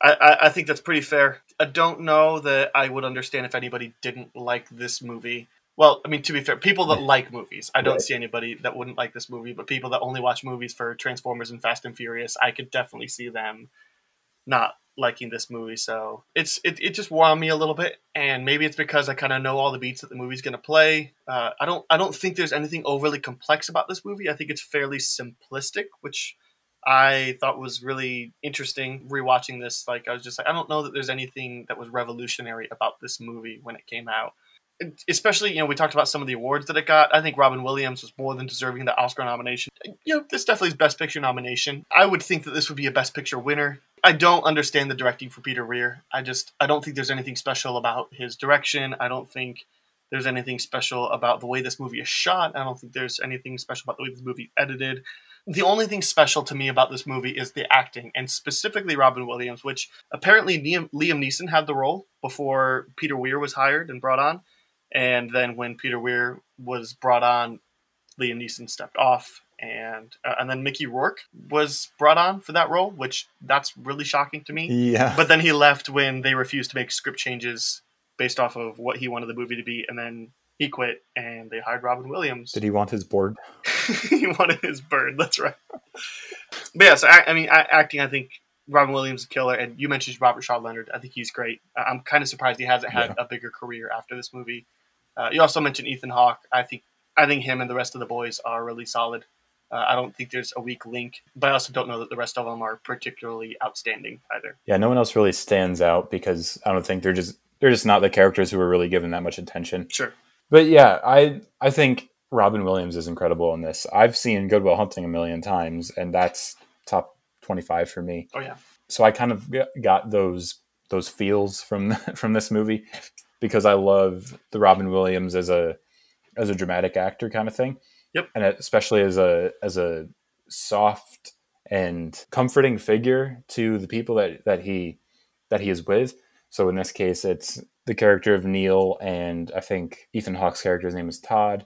I, I think that's pretty fair. I don't know that I would understand if anybody didn't like this movie. Well, I mean, to be fair, people that like movies, I don't right. see anybody that wouldn't like this movie. But people that only watch movies for Transformers and Fast and Furious, I could definitely see them not liking this movie. So it's it, it just wore on me a little bit, and maybe it's because I kind of know all the beats that the movie's gonna play. Uh, I don't I don't think there's anything overly complex about this movie. I think it's fairly simplistic, which I thought was really interesting rewatching this. Like I was just like, I don't know that there's anything that was revolutionary about this movie when it came out. Especially, you know, we talked about some of the awards that it got. I think Robin Williams was more than deserving the Oscar nomination. You know, this definitely is Best Picture nomination. I would think that this would be a Best Picture winner. I don't understand the directing for Peter Weir. I just, I don't think there's anything special about his direction. I don't think there's anything special about the way this movie is shot. I don't think there's anything special about the way this movie is edited the only thing special to me about this movie is the acting, and specifically Robin Williams, which apparently Liam, Liam Neeson had the role before Peter Weir was hired and brought on. And then when Peter Weir was brought on, Liam Neeson stepped off, and uh, and then Mickey Rourke was brought on for that role, which that's really shocking to me. Yeah. But then he left when they refused to make script changes based off of what he wanted the movie to be, and then he quit and they hired Robin Williams. Did he want his board? he wanted his bird. That's right. But yeah, so I, I mean, I, acting, I think Robin Williams is a killer, and you mentioned Robert Sean Leonard. I think he's great. I'm kind of surprised he hasn't had yeah. a bigger career after this movie. Uh, you also mentioned Ethan Hawke. I think I think him and the rest of the boys are really solid. Uh, I don't think there's a weak link, but I also don't know that the rest of them are particularly outstanding either. Yeah, no one else really stands out because I don't think they're just they're just not the characters who are really given that much attention. Sure. But yeah, I I think Robin Williams is incredible in this. I've seen Good Will Hunting a million times, and that's top twenty-five for me. Oh yeah. So I kind of got those those feels from from this movie because I love the Robin Williams as a as a dramatic actor kind of thing. Yep. And especially as a as a soft and comforting figure to the people that that he that he is with. So in this case, it's the character of Neil, and I think Ethan Hawke's character's name is Todd.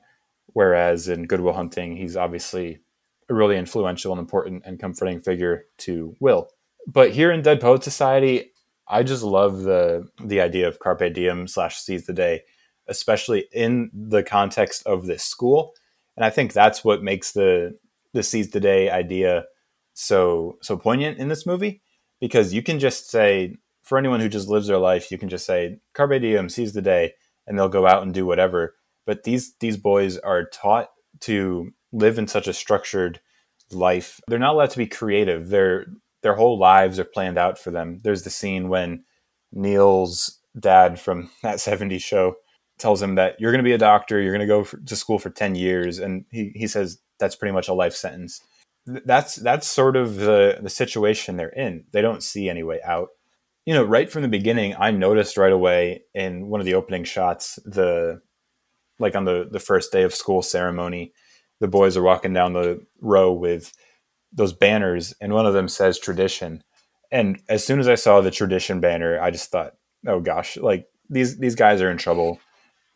Whereas in Good Will Hunting, he's obviously a really influential and important and comforting figure to Will. But here in Dead Poet Society, I just love the the idea of carpe diem slash seize the day, especially in the context of this school. And I think that's what makes the the seize the day idea so so poignant in this movie because you can just say for anyone who just lives their life, you can just say carpe diem, seize the day, and they'll go out and do whatever. But these these boys are taught to live in such a structured life. They're not allowed to be creative. Their their whole lives are planned out for them. There's the scene when Neil's dad from that 70s show tells him that you're going to be a doctor, you're going to go for, to school for 10 years and he he says that's pretty much a life sentence. That's that's sort of the the situation they're in. They don't see any way out you know, right from the beginning, I noticed right away in one of the opening shots, the like on the the first day of school ceremony, the boys are walking down the row with those banners, and one of them says tradition. And as soon as I saw the tradition banner, I just thought, oh gosh, like these these guys are in trouble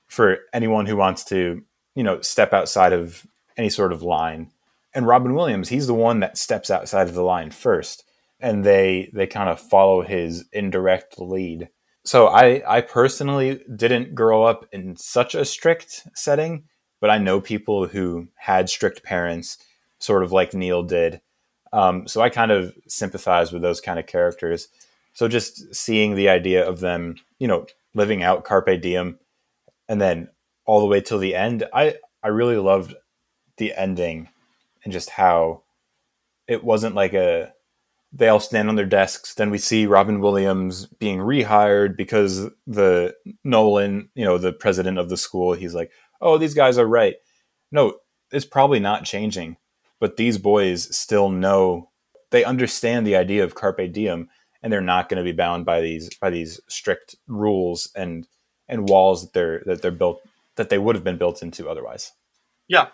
for anyone who wants to, you know, step outside of any sort of line. And Robin Williams, he's the one that steps outside of the line first and they they kind of follow his indirect lead. So I I personally didn't grow up in such a strict setting, but I know people who had strict parents, sort of like Neil did. Um, so I kind of sympathize with those kind of characters. So just seeing the idea of them, you know, living out carpe diem, and then all the way till the end, I I really loved the ending and just how it wasn't like a they all stand on their desks. Then we see Robin Williams being rehired because the Nolan, you know, the president of the school, he's like, oh, these guys are right. No, it's probably not changing, but these boys still know they understand the idea of carpe diem, and they're not going to be bound by these by these strict rules and and walls that they're that they're built that they would have been built into otherwise. Yeah,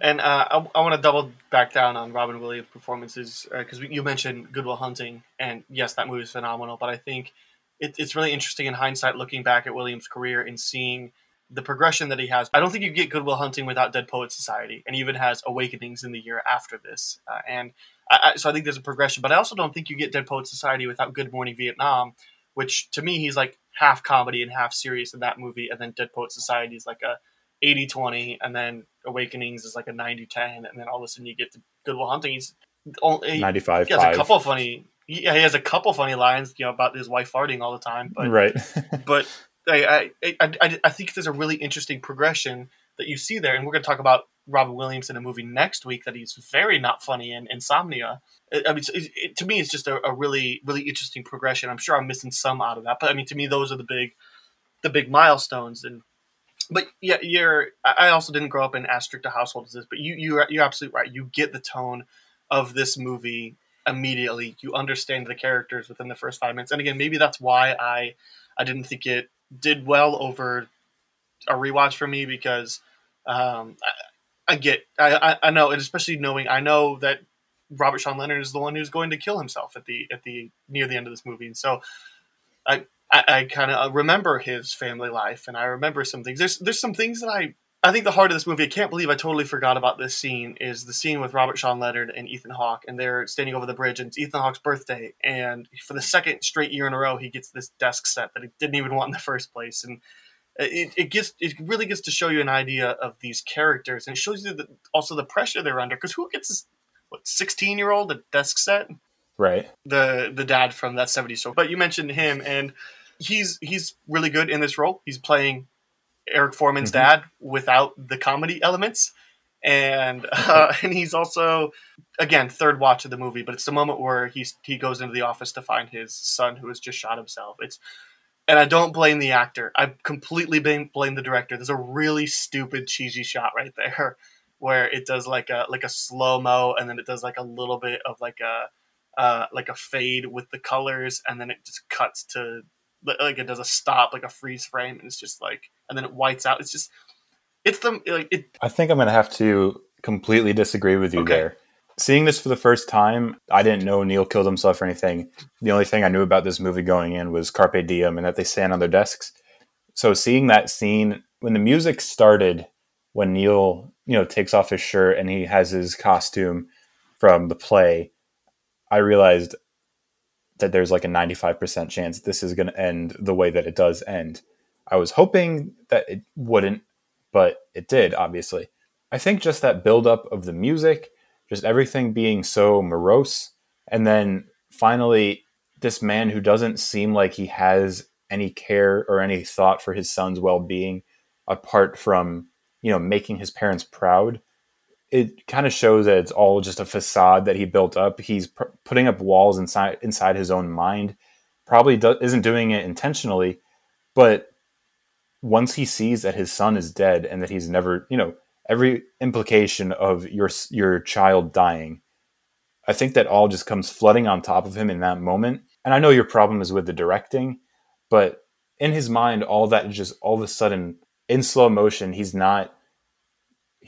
and uh, I, I want to double back down on Robin Williams' performances because uh, you mentioned Good Will Hunting, and yes, that movie is phenomenal. But I think it, it's really interesting in hindsight, looking back at Williams' career and seeing the progression that he has. I don't think you get Good Will Hunting without Dead Poet Society, and he even has Awakenings in the year after this. Uh, and I, I, so I think there's a progression, but I also don't think you get Dead Poet Society without Good Morning Vietnam, which to me he's like half comedy and half serious in that movie, and then Dead Poet Society is like a 80 20, and then Awakenings is like a 90 10, and then all of a sudden you get to Good Will Hunting. He's only 95 He has 5. a couple funny. Yeah, he has a couple funny lines, you know, about his wife farting all the time. But right, but I, I, I, I think there's a really interesting progression that you see there, and we're going to talk about Robin Williams in a movie next week that he's very not funny in Insomnia. I mean, it, it, to me, it's just a, a, really, really interesting progression. I'm sure I'm missing some out of that, but I mean, to me, those are the big, the big milestones. And but yeah, you're. I also didn't grow up in as strict a household as this, but you you you're absolutely right. You get the tone of this movie immediately. You understand the characters within the first five minutes, and again, maybe that's why I I didn't think it did well over a rewatch for me because um, I, I, get I, I, know, and especially knowing I know that Robert Sean Leonard is the one who's going to kill himself at the at the near the end of this movie, and so I I, I kind of uh, remember his family life, and I remember some things. There's there's some things that I I think the heart of this movie. I can't believe I totally forgot about this scene. Is the scene with Robert Sean Leonard and Ethan Hawke, and they're standing over the bridge, and it's Ethan Hawke's birthday, and for the second straight year in a row, he gets this desk set that he didn't even want in the first place, and it, it gets it really gets to show you an idea of these characters, and it shows you the, also the pressure they're under. Because who gets this what sixteen year old a desk set? Right. The the dad from that 70s show. But you mentioned him, and he's he's really good in this role. He's playing Eric Forman's mm-hmm. dad without the comedy elements, and uh, and he's also again third watch of the movie, but it's the moment where he's he goes into the office to find his son who has just shot himself. It's and I don't blame the actor. I completely blame, blame the director. There's a really stupid cheesy shot right there where it does like a like a slow mo, and then it does like a little bit of like a uh, like a fade with the colors, and then it just cuts to like it does a stop, like a freeze frame, and it's just like, and then it whites out. It's just, it's the like it. I think I'm gonna have to completely disagree with you Okay. there. Seeing this for the first time, I didn't know Neil killed himself or anything. The only thing I knew about this movie going in was Carpe Diem and that they stand on their desks. So seeing that scene when the music started, when Neil, you know, takes off his shirt and he has his costume from the play, I realized that there's like a 95% chance this is going to end the way that it does end. I was hoping that it wouldn't, but it did, obviously. I think just that buildup of the music, just everything being so morose, and then finally, this man who doesn't seem like he has any care or any thought for his son's well being apart from, you know, making his parents proud. It kind of shows that it's all just a facade that he built up. He's pr- putting up walls inside inside his own mind. Probably do- isn't doing it intentionally, but once he sees that his son is dead and that he's never, you know, every implication of your your child dying, I think that all just comes flooding on top of him in that moment. And I know your problem is with the directing, but in his mind, all that just all of a sudden in slow motion. He's not.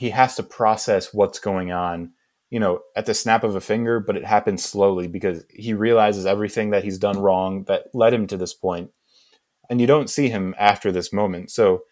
He has to process what's going on, you know, at the snap of a finger, but it happens slowly because he realizes everything that he's done wrong that led him to this point and you don't see him after this moment. So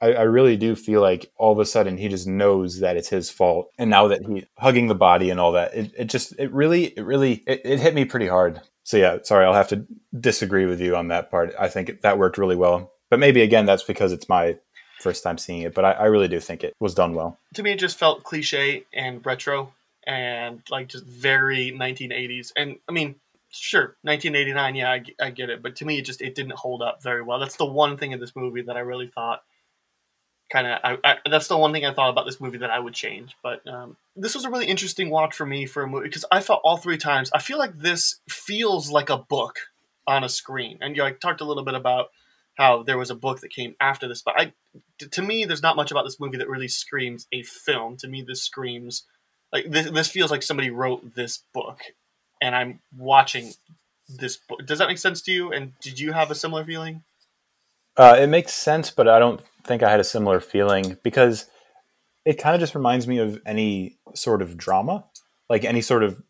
I, I, really do feel like all of a sudden he just knows that it's his fault. And now that he hugging the body and all that, it, it just it really it really it, it hit me pretty hard. So yeah, sorry, I'll have to disagree with you on that part. I think that worked really well. But maybe again that's because it's my first time seeing it. But I, I really do think it was done well. To me, it just felt cliche and retro and like just very 1980s. And I mean, sure 1989 yeah I, I, get it but to me it just it didn't hold up very well that's the one thing in this movie that i really thought kind of that's the one thing i thought about this movie that i would change but um, this was a really interesting watch for me for a movie because i felt all three times i feel like this feels like a book on a screen and you know, i talked a little bit about how there was a book that came after this but i to me there's not much about this movie that really screams a film to me this screams like this, this feels like somebody wrote this book and I'm watching this book. Does that make sense to you? And did you have a similar feeling? Uh, it makes sense, but I don't think I had a similar feeling because it kind of just reminds me of any sort of drama, like any sort of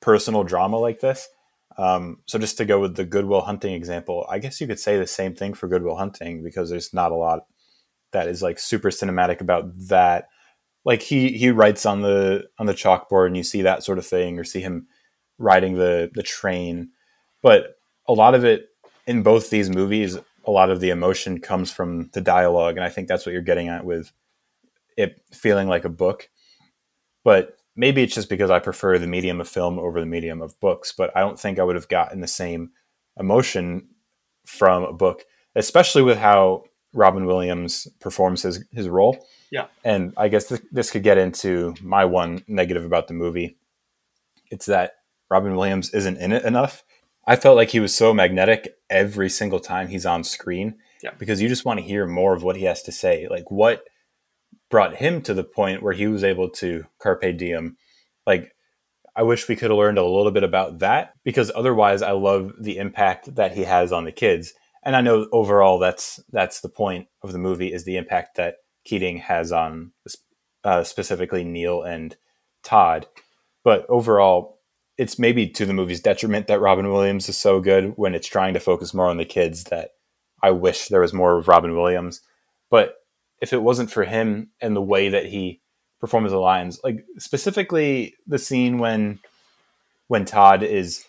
personal drama like this. Um, so just to go with the Good Will Hunting example, I guess you could say the same thing for Good Will Hunting because there's not a lot that is like super cinematic about that. Like he he writes on the on the chalkboard and you see that sort of thing, or see him riding the the train but a lot of it in both these movies a lot of the emotion comes from the dialogue and i think that's what you're getting at with it feeling like a book but maybe it's just because i prefer the medium of film over the medium of books but i don't think i would have gotten the same emotion from a book especially with how robin williams performs his, his role yeah and i guess th- this could get into my one negative about the movie it's that Robin Williams isn't in it enough. I felt like he was so magnetic every single time he's on screen yeah. because you just want to hear more of what he has to say. Like what brought him to the point where he was able to carpe diem. Like I wish we could have learned a little bit about that because otherwise I love the impact that he has on the kids. And I know overall that's that's the point of the movie is the impact that Keating has on uh, specifically Neil and Todd. But overall, it's maybe to the movie's detriment that Robin Williams is so good when it's trying to focus more on the kids that I wish there was more of Robin Williams. But if it wasn't for him and the way that he performs the lines, like specifically the scene when when Todd is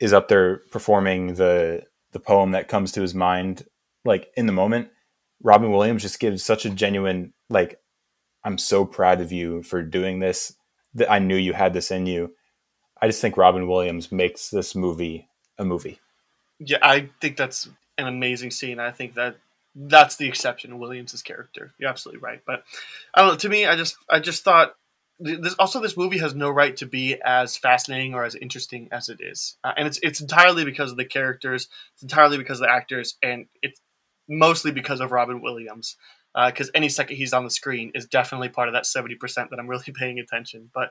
is up there performing the the poem that comes to his mind, like in the moment, Robin Williams just gives such a genuine like I'm so proud of you for doing this. That I knew you had this in you I just think Robin Williams makes this movie a movie. Yeah, I think that's an amazing scene. I think that that's the exception. Williams's character. You're absolutely right. But I don't know. To me, I just I just thought this, also this movie has no right to be as fascinating or as interesting as it is, uh, and it's it's entirely because of the characters, it's entirely because of the actors, and it's mostly because of Robin Williams. Because uh, any second he's on the screen is definitely part of that seventy percent that I'm really paying attention. But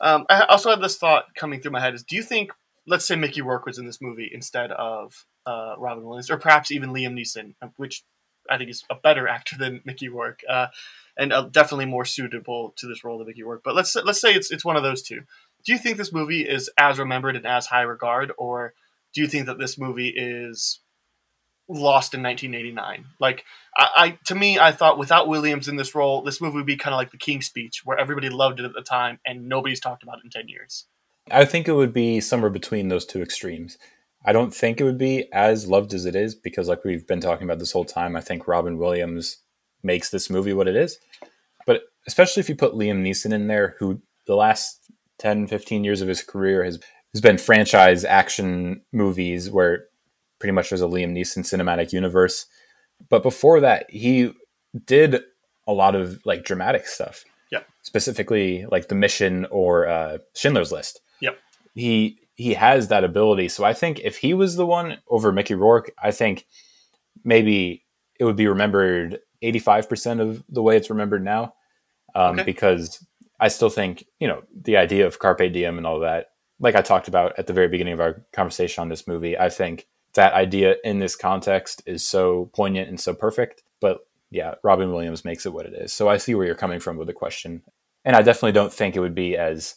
um, I also had this thought coming through my head: is do you think, let's say Mickey Rourke was in this movie instead of uh, Robin Williams, or perhaps even Liam Neeson, which I think is a better actor than Mickey Rourke. Uh, and uh, definitely more suitable to this role than Mickey Rourke. But let's let's say it's it's one of those two. Do you think this movie is as remembered and as high regard, or do you think that this movie is lost in 1989? Like, I, I to me, I thought without Williams in this role, this movie would be kind of like the King's Speech, where everybody loved it at the time and nobody's talked about it in 10 years. I think it would be somewhere between those two extremes. I don't think it would be as loved as it is because, like we've been talking about this whole time, I think Robin Williams makes this movie what it is. But especially if you put Liam Neeson in there, who the last 10, 15 years of his career has, has been franchise action movies where pretty much there's a Liam Neeson cinematic universe. But before that, he did a lot of like dramatic stuff. Yeah. Specifically like The Mission or uh, Schindler's List. Yep. He he has that ability. So I think if he was the one over Mickey Rourke, I think maybe it would be remembered 85% of the way it's remembered now. Um, okay. Because I still think, you know, the idea of Carpe Diem and all that, like I talked about at the very beginning of our conversation on this movie, I think that idea in this context is so poignant and so perfect. But yeah, Robin Williams makes it what it is. So I see where you're coming from with the question. And I definitely don't think it would be as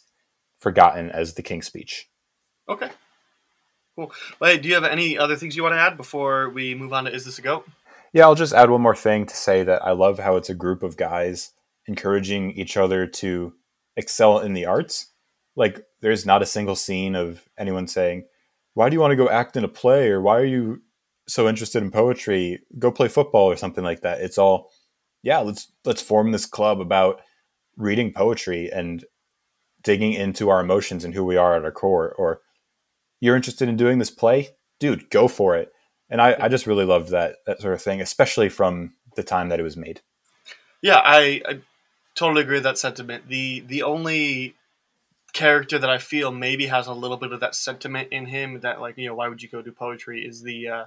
forgotten as the King's Speech. Okay. Cool. Well, hey, do you have any other things you want to add before we move on to Is This a Goat? Yeah, I'll just add one more thing to say that I love how it's a group of guys encouraging each other to excel in the arts. Like, there's not a single scene of anyone saying, Why do you want to go act in a play? Or why are you so interested in poetry? Go play football or something like that. It's all, yeah, let's let's form this club about reading poetry and digging into our emotions and who we are at our core. Or you're interested in doing this play? Dude, go for it and I, I just really loved that that sort of thing, especially from the time that it was made. Yeah, I, I totally agree with that sentiment. The the only character that I feel maybe has a little bit of that sentiment in him that like you know why would you go do poetry is the uh,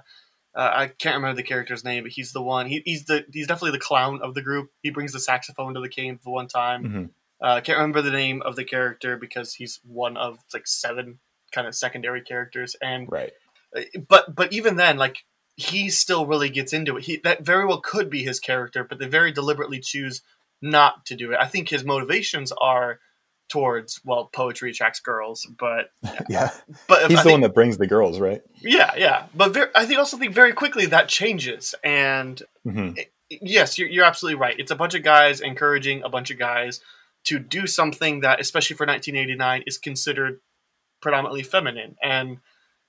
uh, I can't remember the character's name, but he's the one. He, he's the he's definitely the clown of the group. He brings the saxophone to the game for one time. Mm-hmm. Uh, I can't remember the name of the character because he's one of like seven kind of secondary characters, and right but but even then, like he still really gets into it. He that very well could be his character, but they very deliberately choose not to do it. I think his motivations are towards well, poetry attracts girls, but yeah, but he's I the think, one that brings the girls, right? Yeah, yeah. But very, I think also think very quickly that changes, and mm-hmm. it, yes, you're, you're absolutely right. It's a bunch of guys encouraging a bunch of guys to do something that, especially for 1989, is considered predominantly feminine, and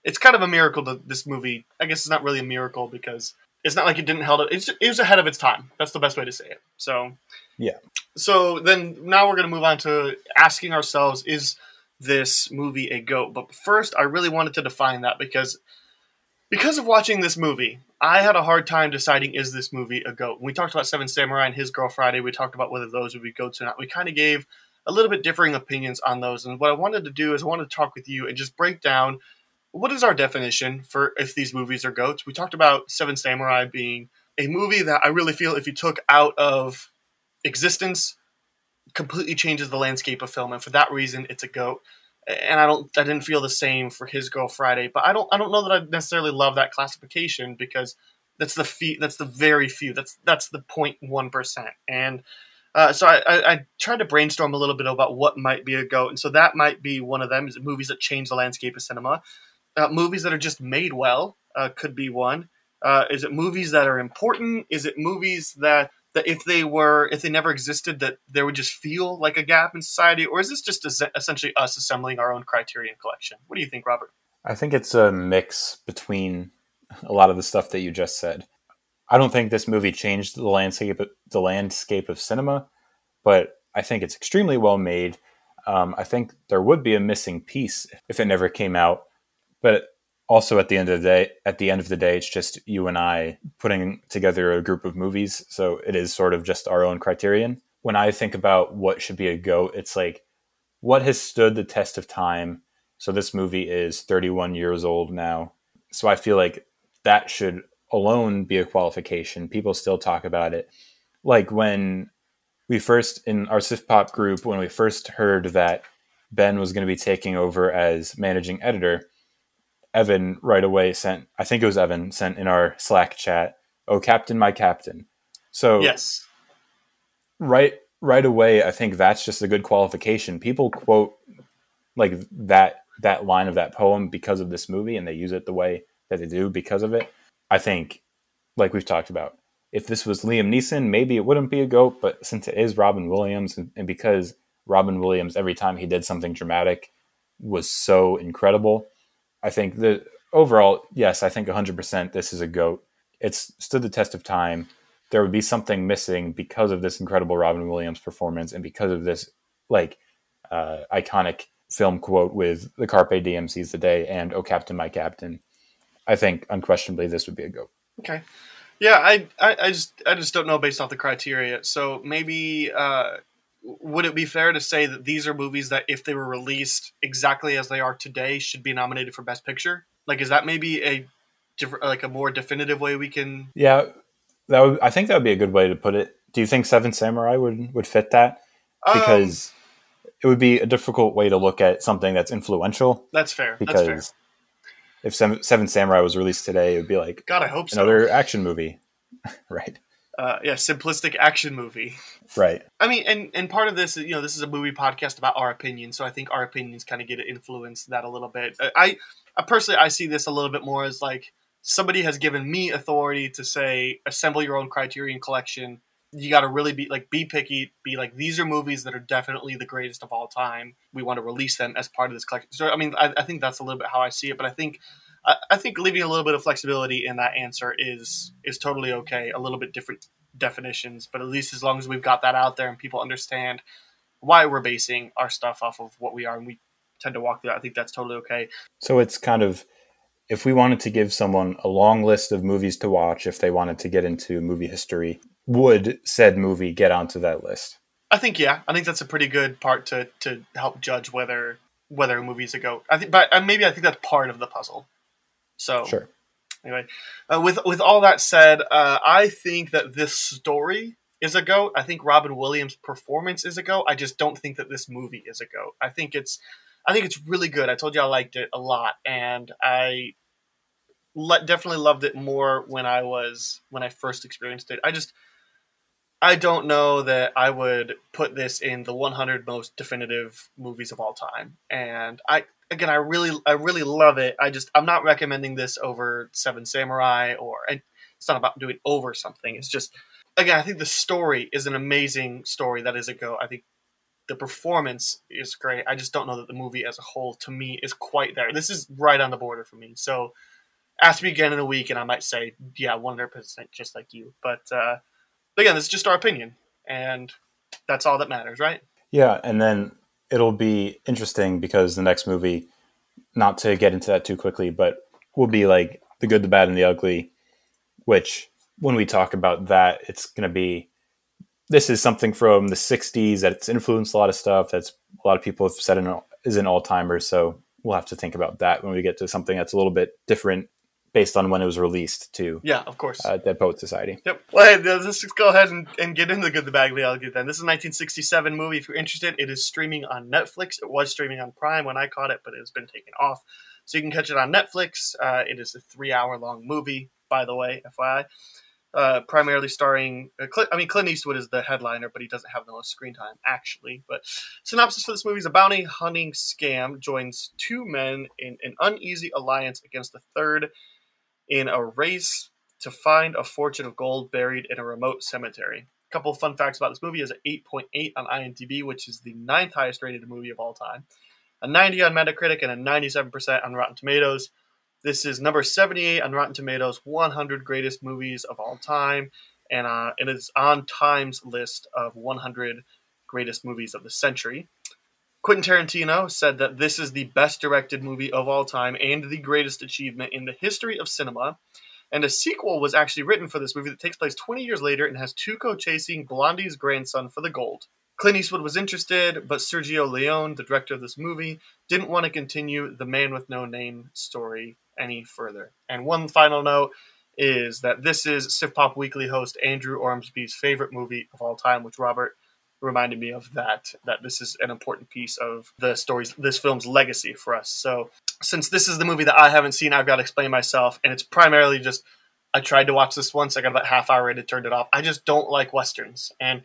it's kind of a miracle that this movie. I guess it's not really a miracle because it's not like it didn't held it. It's, it was ahead of its time. That's the best way to say it. So yeah. So then now we're going to move on to asking ourselves: Is this movie a goat? But first, I really wanted to define that because because of watching this movie, I had a hard time deciding is this movie a goat. When we talked about Seven Samurai and His Girl Friday, we talked about whether those would be goats or not. We kind of gave a little bit differing opinions on those. And what I wanted to do is I wanted to talk with you and just break down what is our definition for if these movies are goats? We talked about Seven Samurai being a movie that I really feel if you took out of existence completely changes the landscape of film. And for that reason it's a goat. And I don't I didn't feel the same for His Girl Friday. But I don't I don't know that I necessarily love that classification because that's the few that's the very few. That's that's the 0.1 percent. And uh, so I, I, I, tried to brainstorm a little bit about what might be a goat and so that might be one of them is movies that change the landscape of cinema uh, movies that are just made well uh, could be one. Uh, is it movies that are important? Is it movies that that if they were if they never existed that there would just feel like a gap in society, or is this just essentially us assembling our own Criterion collection? What do you think, Robert? I think it's a mix between a lot of the stuff that you just said. I don't think this movie changed the landscape the landscape of cinema, but I think it's extremely well made. Um, I think there would be a missing piece if it never came out but also at the end of the day, at the end of the day, it's just you and I putting together a group of movies. So it is sort of just our own criterion. when I think about what should be a GOAT, it's like what has stood the test of time. So this movie is 31 years old now. So I feel like that should alone be a qualification. People still talk about it. Like when we first, in our Sif Pop group, when we first heard that Ben was going to be taking over as managing editor, Evan right away sent, I think it was Evan, sent in our Slack chat, Oh, Captain, my Captain. So, Yes. right right away i think that's just a good qualification people quote like that that line of that poem because of this movie and they use it the way that they do because of it i think like we've talked about if this was liam neeson maybe it wouldn't be a goat but since it is robin williams and, and because robin williams every time he did something dramatic was so incredible i think that overall yes i think 100% this is a goat it's stood the test of time there would be something missing because of this incredible Robin Williams performance and because of this like uh, iconic film quote with the Carpe Diem seize the day and Oh Captain, My Captain. I think unquestionably this would be a goat. Okay. Yeah, I, I, I just I just don't know based off the criteria. So maybe uh, would it be fair to say that these are movies that if they were released exactly as they are today should be nominated for Best Picture? Like, is that maybe a different, like a more definitive way we can? Yeah, that would, I think that would be a good way to put it. Do you think Seven Samurai would would fit that? Um, Because it would be a difficult way to look at something that's influential. that's fair. That's fair. If Seven, Seven Samurai was released today, it would be like God, I hope so. another action movie, right? uh, yeah, simplistic action movie. Right. I mean, and and part of this, you know, this is a movie podcast about our opinions, so I think our opinions kind of get to influence that a little bit. Uh, I, I personally, I see this a little bit more as like somebody has given me authority to say, assemble your own Criterion collection. You got to really be like, be picky. Be like, these are movies that are definitely the greatest of all time. We want to release them as part of this collection. So, I mean, I, I think that's a little bit how I see it. But I think, I, I think leaving a little bit of flexibility in that answer is is totally okay. A little bit different definitions, but at least as long as we've got that out there and people understand why we're basing our stuff off of what we are, and we tend to walk through that, I think that's totally okay. So it's kind of if we wanted to give someone a long list of movies to watch if they wanted to get into movie history, would said movie get onto that list? I think yeah, I think that's a pretty good part to to help judge whether whether a movie's a goat. I think, but maybe I think that's part of the puzzle. So Sure. anyway, uh, with with all that said, uh, I think that this story is a goat. I think Robin Williams' performance is a goat. I just don't think that this movie is a goat. I think it's I think it's really good. I told you I liked it a lot, and I le- definitely loved it more when I was when I first experienced it. I just I don't know that I would put this in the 100 most definitive movies of all time. And I again, I really I really love it. I just I'm not recommending this over Seven Samurai or it's not about doing over something. It's just again, I think the story is an amazing story that is a go. I think the performance is great. I just don't know that the movie as a whole to me is quite there. This is right on the border for me. So ask me again in a week and I might say, yeah, 100% just like you. But uh but again, this is just our opinion, and that's all that matters, right? Yeah, and then it'll be interesting because the next movie, not to get into that too quickly, but will be like the good, the bad, and the ugly. Which, when we talk about that, it's going to be this is something from the '60s that's influenced a lot of stuff. That's a lot of people have said is an all timer. So we'll have to think about that when we get to something that's a little bit different based on when it was released to Yeah, of course. uh, Dead Poet Society. Yep. Well, hey, let's just go ahead and, and get into the good, the bad, the ugly then. This is a 1967 movie. If you're interested, it is streaming on Netflix. It was streaming on Prime when I caught it, but it has been taken off. So you can catch it on Netflix. Uh, it is a three-hour long movie, by the way, FYI. Uh, primarily starring, uh, Clint, I mean, Clint Eastwood is the headliner, but he doesn't have the most screen time, actually. But synopsis for this movie is a bounty hunting scam joins two men in an uneasy alliance against a third in a race to find a fortune of gold buried in a remote cemetery. A couple fun facts about this movie is an 8.8 on IMDb, which is the ninth highest rated movie of all time, a 90 on Metacritic, and a 97% on Rotten Tomatoes. This is number 78 on Rotten Tomatoes, 100 greatest movies of all time, and uh, it is on Time's list of 100 greatest movies of the century. Quentin Tarantino said that this is the best directed movie of all time and the greatest achievement in the history of cinema. And a sequel was actually written for this movie that takes place 20 years later and has Tuco chasing Blondie's grandson for the gold. Clint Eastwood was interested, but Sergio Leone, the director of this movie, didn't want to continue the Man with No Name story any further. And one final note is that this is Sif Pop Weekly host Andrew Ormsby's favorite movie of all time, which Robert reminded me of that that this is an important piece of the story's this film's legacy for us. So since this is the movie that I haven't seen, I've got to explain myself, and it's primarily just I tried to watch this once, I got about half hour in, and turned it off. I just don't like westerns, and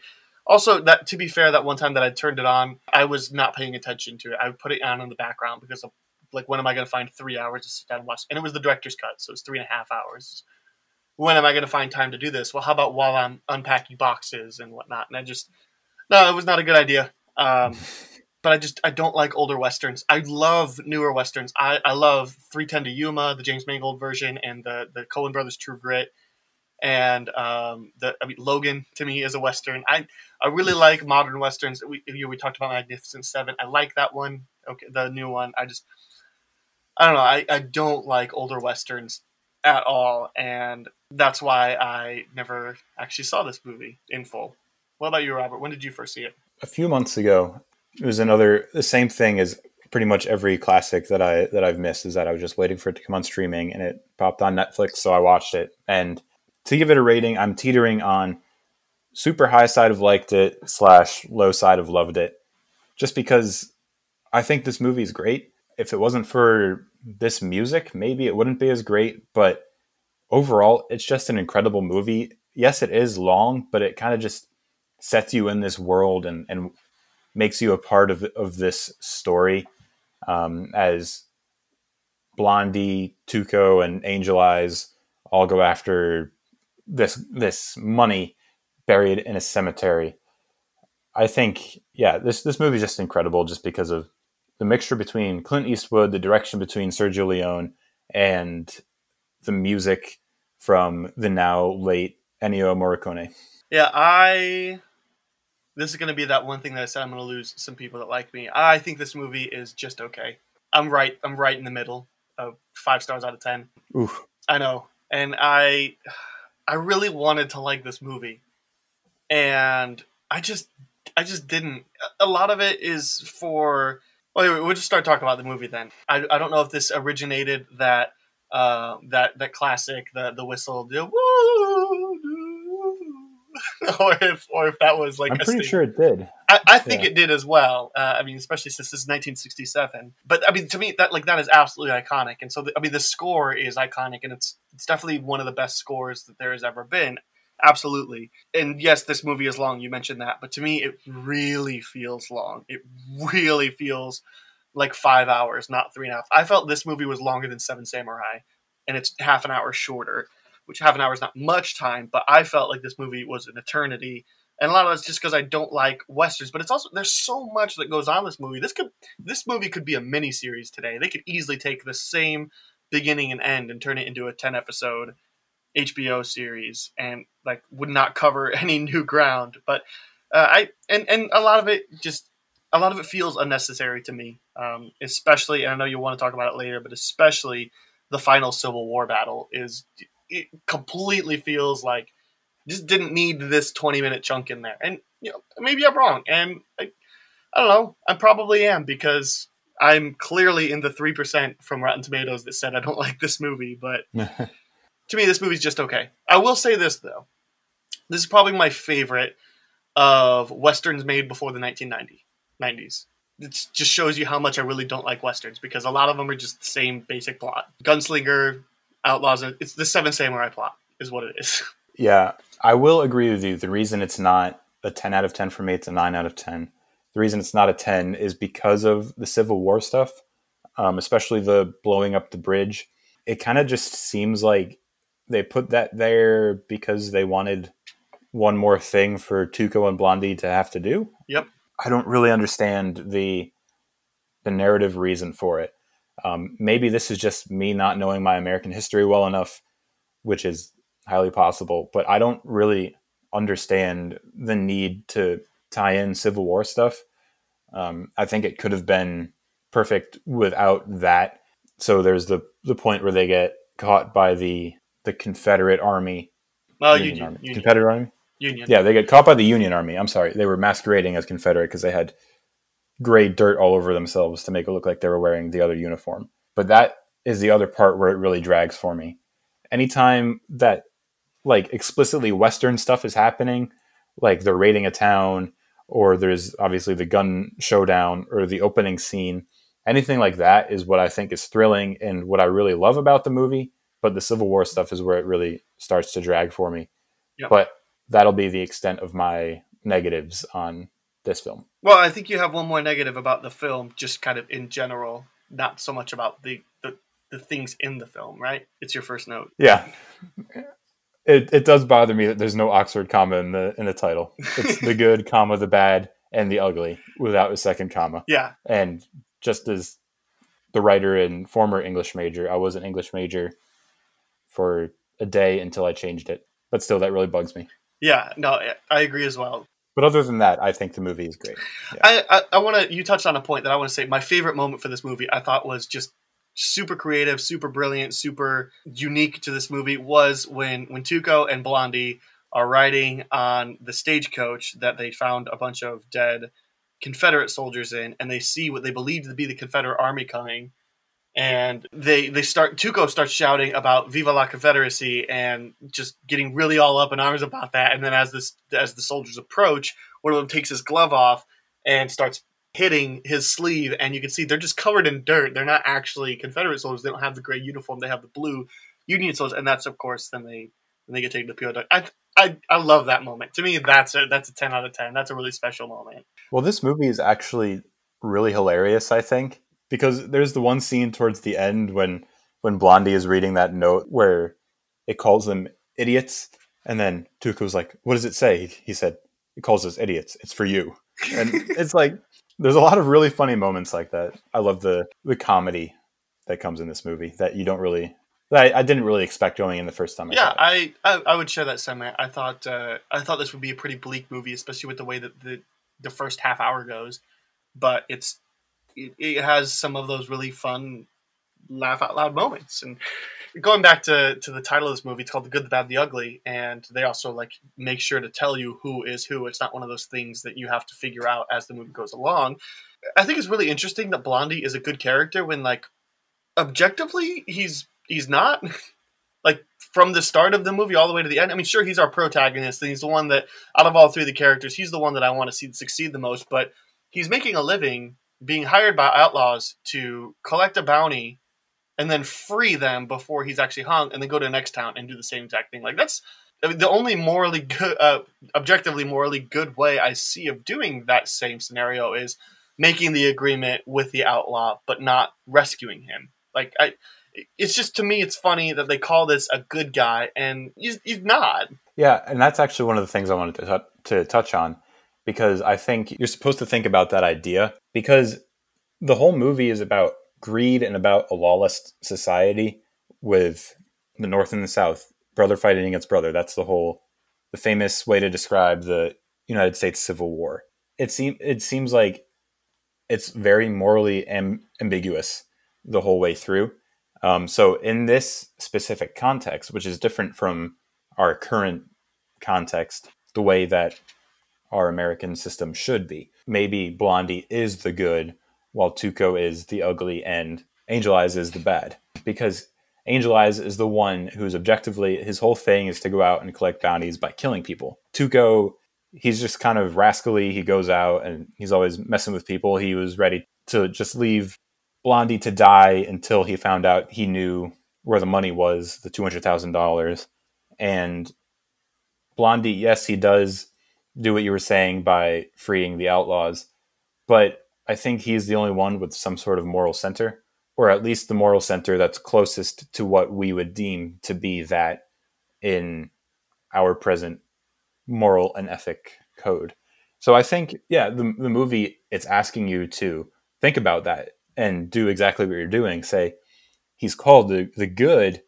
also that to be fair, that one time that I turned it on, I was not paying attention to it. I put it on in the background because of like when am I going to find three hours to sit down and watch? And it was the director's cut, so it's three and a half hours. When am I going to find time to do this? Well, how about while I'm unpacking boxes and whatnot? And I just no, it was not a good idea. Um, but I just I don't like older westerns. I love newer westerns. I, I love 310 to Yuma, the James Mangold version, and the the Coen Brothers True Grit, and um, the I mean Logan to me is a western. I I really like modern westerns. We we talked about Magnificent Seven. I like that one. Okay, the new one. I just I don't know. I, I don't like older westerns at all, and that's why I never actually saw this movie in full. What about you, Robert? When did you first see it? A few months ago. It was another the same thing as pretty much every classic that I that I've missed is that I was just waiting for it to come on streaming and it popped on Netflix, so I watched it. And to give it a rating, I'm teetering on super high side of liked it slash low side of loved it, just because I think this movie is great. If it wasn't for this music, maybe it wouldn't be as great. But overall, it's just an incredible movie. Yes, it is long, but it kind of just sets you in this world and, and makes you a part of, of this story um, as Blondie, Tuco, and Angel Eyes all go after this this money buried in a cemetery. I think, yeah, this this movie is just incredible, just because of the mixture between Clint Eastwood, the direction between Sergio Leone, and the music from the now late Ennio Morricone. Yeah, I this is going to be that one thing that I said I'm going to lose some people that like me. I think this movie is just okay. I'm right. I'm right in the middle of five stars out of ten. Oof. I know, and I, I really wanted to like this movie, and I just, I just didn't. A lot of it is for. Well, anyway, we'll just start talking about the movie then. I, I don't know if this originated that uh, that that classic the the whistle the woo or if or if that was like I'm pretty sure it did. I, I think Yeah. it did as well. Uh, I mean, especially since this is 1967. But I mean, to me, that like that is absolutely iconic. And so, the, I mean, the score is iconic, and it's it's definitely one of the best scores that there has ever been. Absolutely. And yes, this movie is long. You mentioned that, but to me, it really feels long. It really feels like five hours, not three and a half. I felt this movie was longer than Seven Samurai, and it's half an hour shorter. Which half an hour is not much time, but I felt like this movie was an eternity and a lot of it's just because I don't like westerns. But it's also there's so much that goes on in this movie. This could this movie could be a mini series today. They could easily take the same beginning and end and turn it into a ten episode HBO series, and like would not cover any new ground. But uh, I and and a lot of it just a lot of it feels unnecessary to me, um, especially. And I know you want to talk about it later, but especially the final Civil War battle is it completely feels like just didn't need this 20 minute chunk in there. And you know, maybe I'm wrong. And I, I don't know. I probably am because I'm clearly in the 3% from Rotten Tomatoes that said I don't like this movie, but to me this movie's just okay. I will say this though. This is probably my favorite of westerns made before the 1990 90s. It just shows you how much I really don't like westerns because a lot of them are just the same basic plot. Gunslinger, outlaws, it's the Seven Samurai plot is what it is. Yeah, I will agree with you. The reason it's not a 10 out of 10 for me, it's a 9 out of 10. The reason it's not a 10 is because of the Civil War stuff, um, especially the blowing up the bridge. It kind of just seems like they put that there because they wanted one more thing for Tuco and Blondie to have to do. Yep. I don't really understand the the narrative reason for it. Um, maybe this is just me not knowing my American history well enough, which is highly possible. But I don't really understand the need to tie in Civil War stuff. Um, I think it could have been perfect without that. So there's the the point where they get caught by the the Confederate Army. Oh, Union Union. Army. Union. Confederate Army. Union. Yeah, they get caught by the Union Army. I'm sorry, they were masquerading as Confederate because they had gray dirt all over themselves to make it look like they were wearing the other uniform. But that is the other part where it really drags for me. Anytime that like explicitly Western stuff is happening, like they're raiding a town, or there's obviously the gun showdown or the opening scene, anything like that is what I think is thrilling and what I really love about the movie. But the Civil War stuff is where it really starts to drag for me. Yep. But that'll be the extent of my negatives on this film. Well, I think you have one more negative about the film, just kind of in general, not so much about the, the, the things in the film, right? It's your first note. Yeah. It, it does bother me that there's no Oxford comma in the in the title. It's the good, comma, the bad, and the ugly without a second comma. Yeah. And just as the writer and former English major, I was an English major for a day until I changed it. But still, that really bugs me. Yeah. No, I- I agree as well. But other than that, I think the movie is great. I, I, I want to. You touched on a point that I want to say. My favorite moment for this movie, I thought, was just super creative, super brilliant, super unique to this movie. Was when when Tuco and Blondie are riding on the stagecoach that they found a bunch of dead Confederate soldiers in, and they see what they believe to be the Confederate army coming. And they they start Tuco starts shouting about "Viva la Confederacy" and just getting really all up in arms about that. And then as this as the soldiers approach, one of them takes his glove off and starts hitting his sleeve, and you can see they're just covered in dirt. They're not actually Confederate soldiers. They don't have the gray uniform. They have the blue Union soldiers, and that's of course then they then they get taken to POW. I I, I love that moment. To me, that's a that's a ten out of ten. That's a really special moment. Well, this movie is actually really hilarious, I think, because there's the one scene towards the end when when Blondie is reading that note where it calls them idiots, and then Tuco's like, "What does it say?" He, he said, "It calls us idiots. It's for you." And it's like there's a lot of really funny moments like that. I love the the comedy that comes in this movie that you don't really I, I didn't really expect going in the first time. I yeah. I, I I would share that sentiment. I thought uh, I thought this would be a pretty bleak movie, especially with the way that the the first half hour goes. But it's it, it has some of those really fun laugh out loud moments. And going back to to the title of this movie, it's called The Good, the Bad, the Ugly, and they also like make sure to tell you who is who. It's not one of those things that you have to figure out as the movie goes along. I think it's really interesting that Blondie is a good character when like objectively he's he's not like from the start of the movie all the way to the end. I mean, sure, he's our protagonist, and he's the one that, out of all three of the characters, he's the one that I want to see succeed the most. But he's making a living being hired by outlaws to collect a bounty and then free them before he's actually hung, and then go to the next town and do the same exact thing. Like that's the only morally good, uh, objectively morally good way I see of doing that same scenario is making the agreement with the outlaw, but not rescuing him. Like I, it's just to me, it's funny that they call this a good guy, and he's, he's not. Yeah, and that's actually one of the things I wanted to, tou- to touch on because I think you're supposed to think about that idea because the whole movie is about greed and about a lawless society with the North and the South, brother fighting against brother. That's the whole, the famous way to describe the United States Civil War. It seems it seems like it's very morally am- ambiguous the whole way through. Um, so in this specific context, which is different from our current context, the way that our American system should be, maybe Blondie is the good, while Tuco is the ugly, and Angel Eyes is the bad. Because Angel Eyes is the one who's objectively his whole thing is to go out and collect bounties by killing people. Tuco, he's just kind of rascally. He goes out and he's always messing with people. He was ready to just leave Blondie to die until he found out he knew where the money was, the two hundred thousand dollars. And Blondie, yes, he does do what you were saying by freeing the outlaws, but I think he's the only one with some sort of moral center, or at least the moral center that's closest to what we would deem to be that in our present moral and ethic code. So I think, yeah, the, the movie it's asking you to think about that and do exactly what you're doing. Say he's called the the good,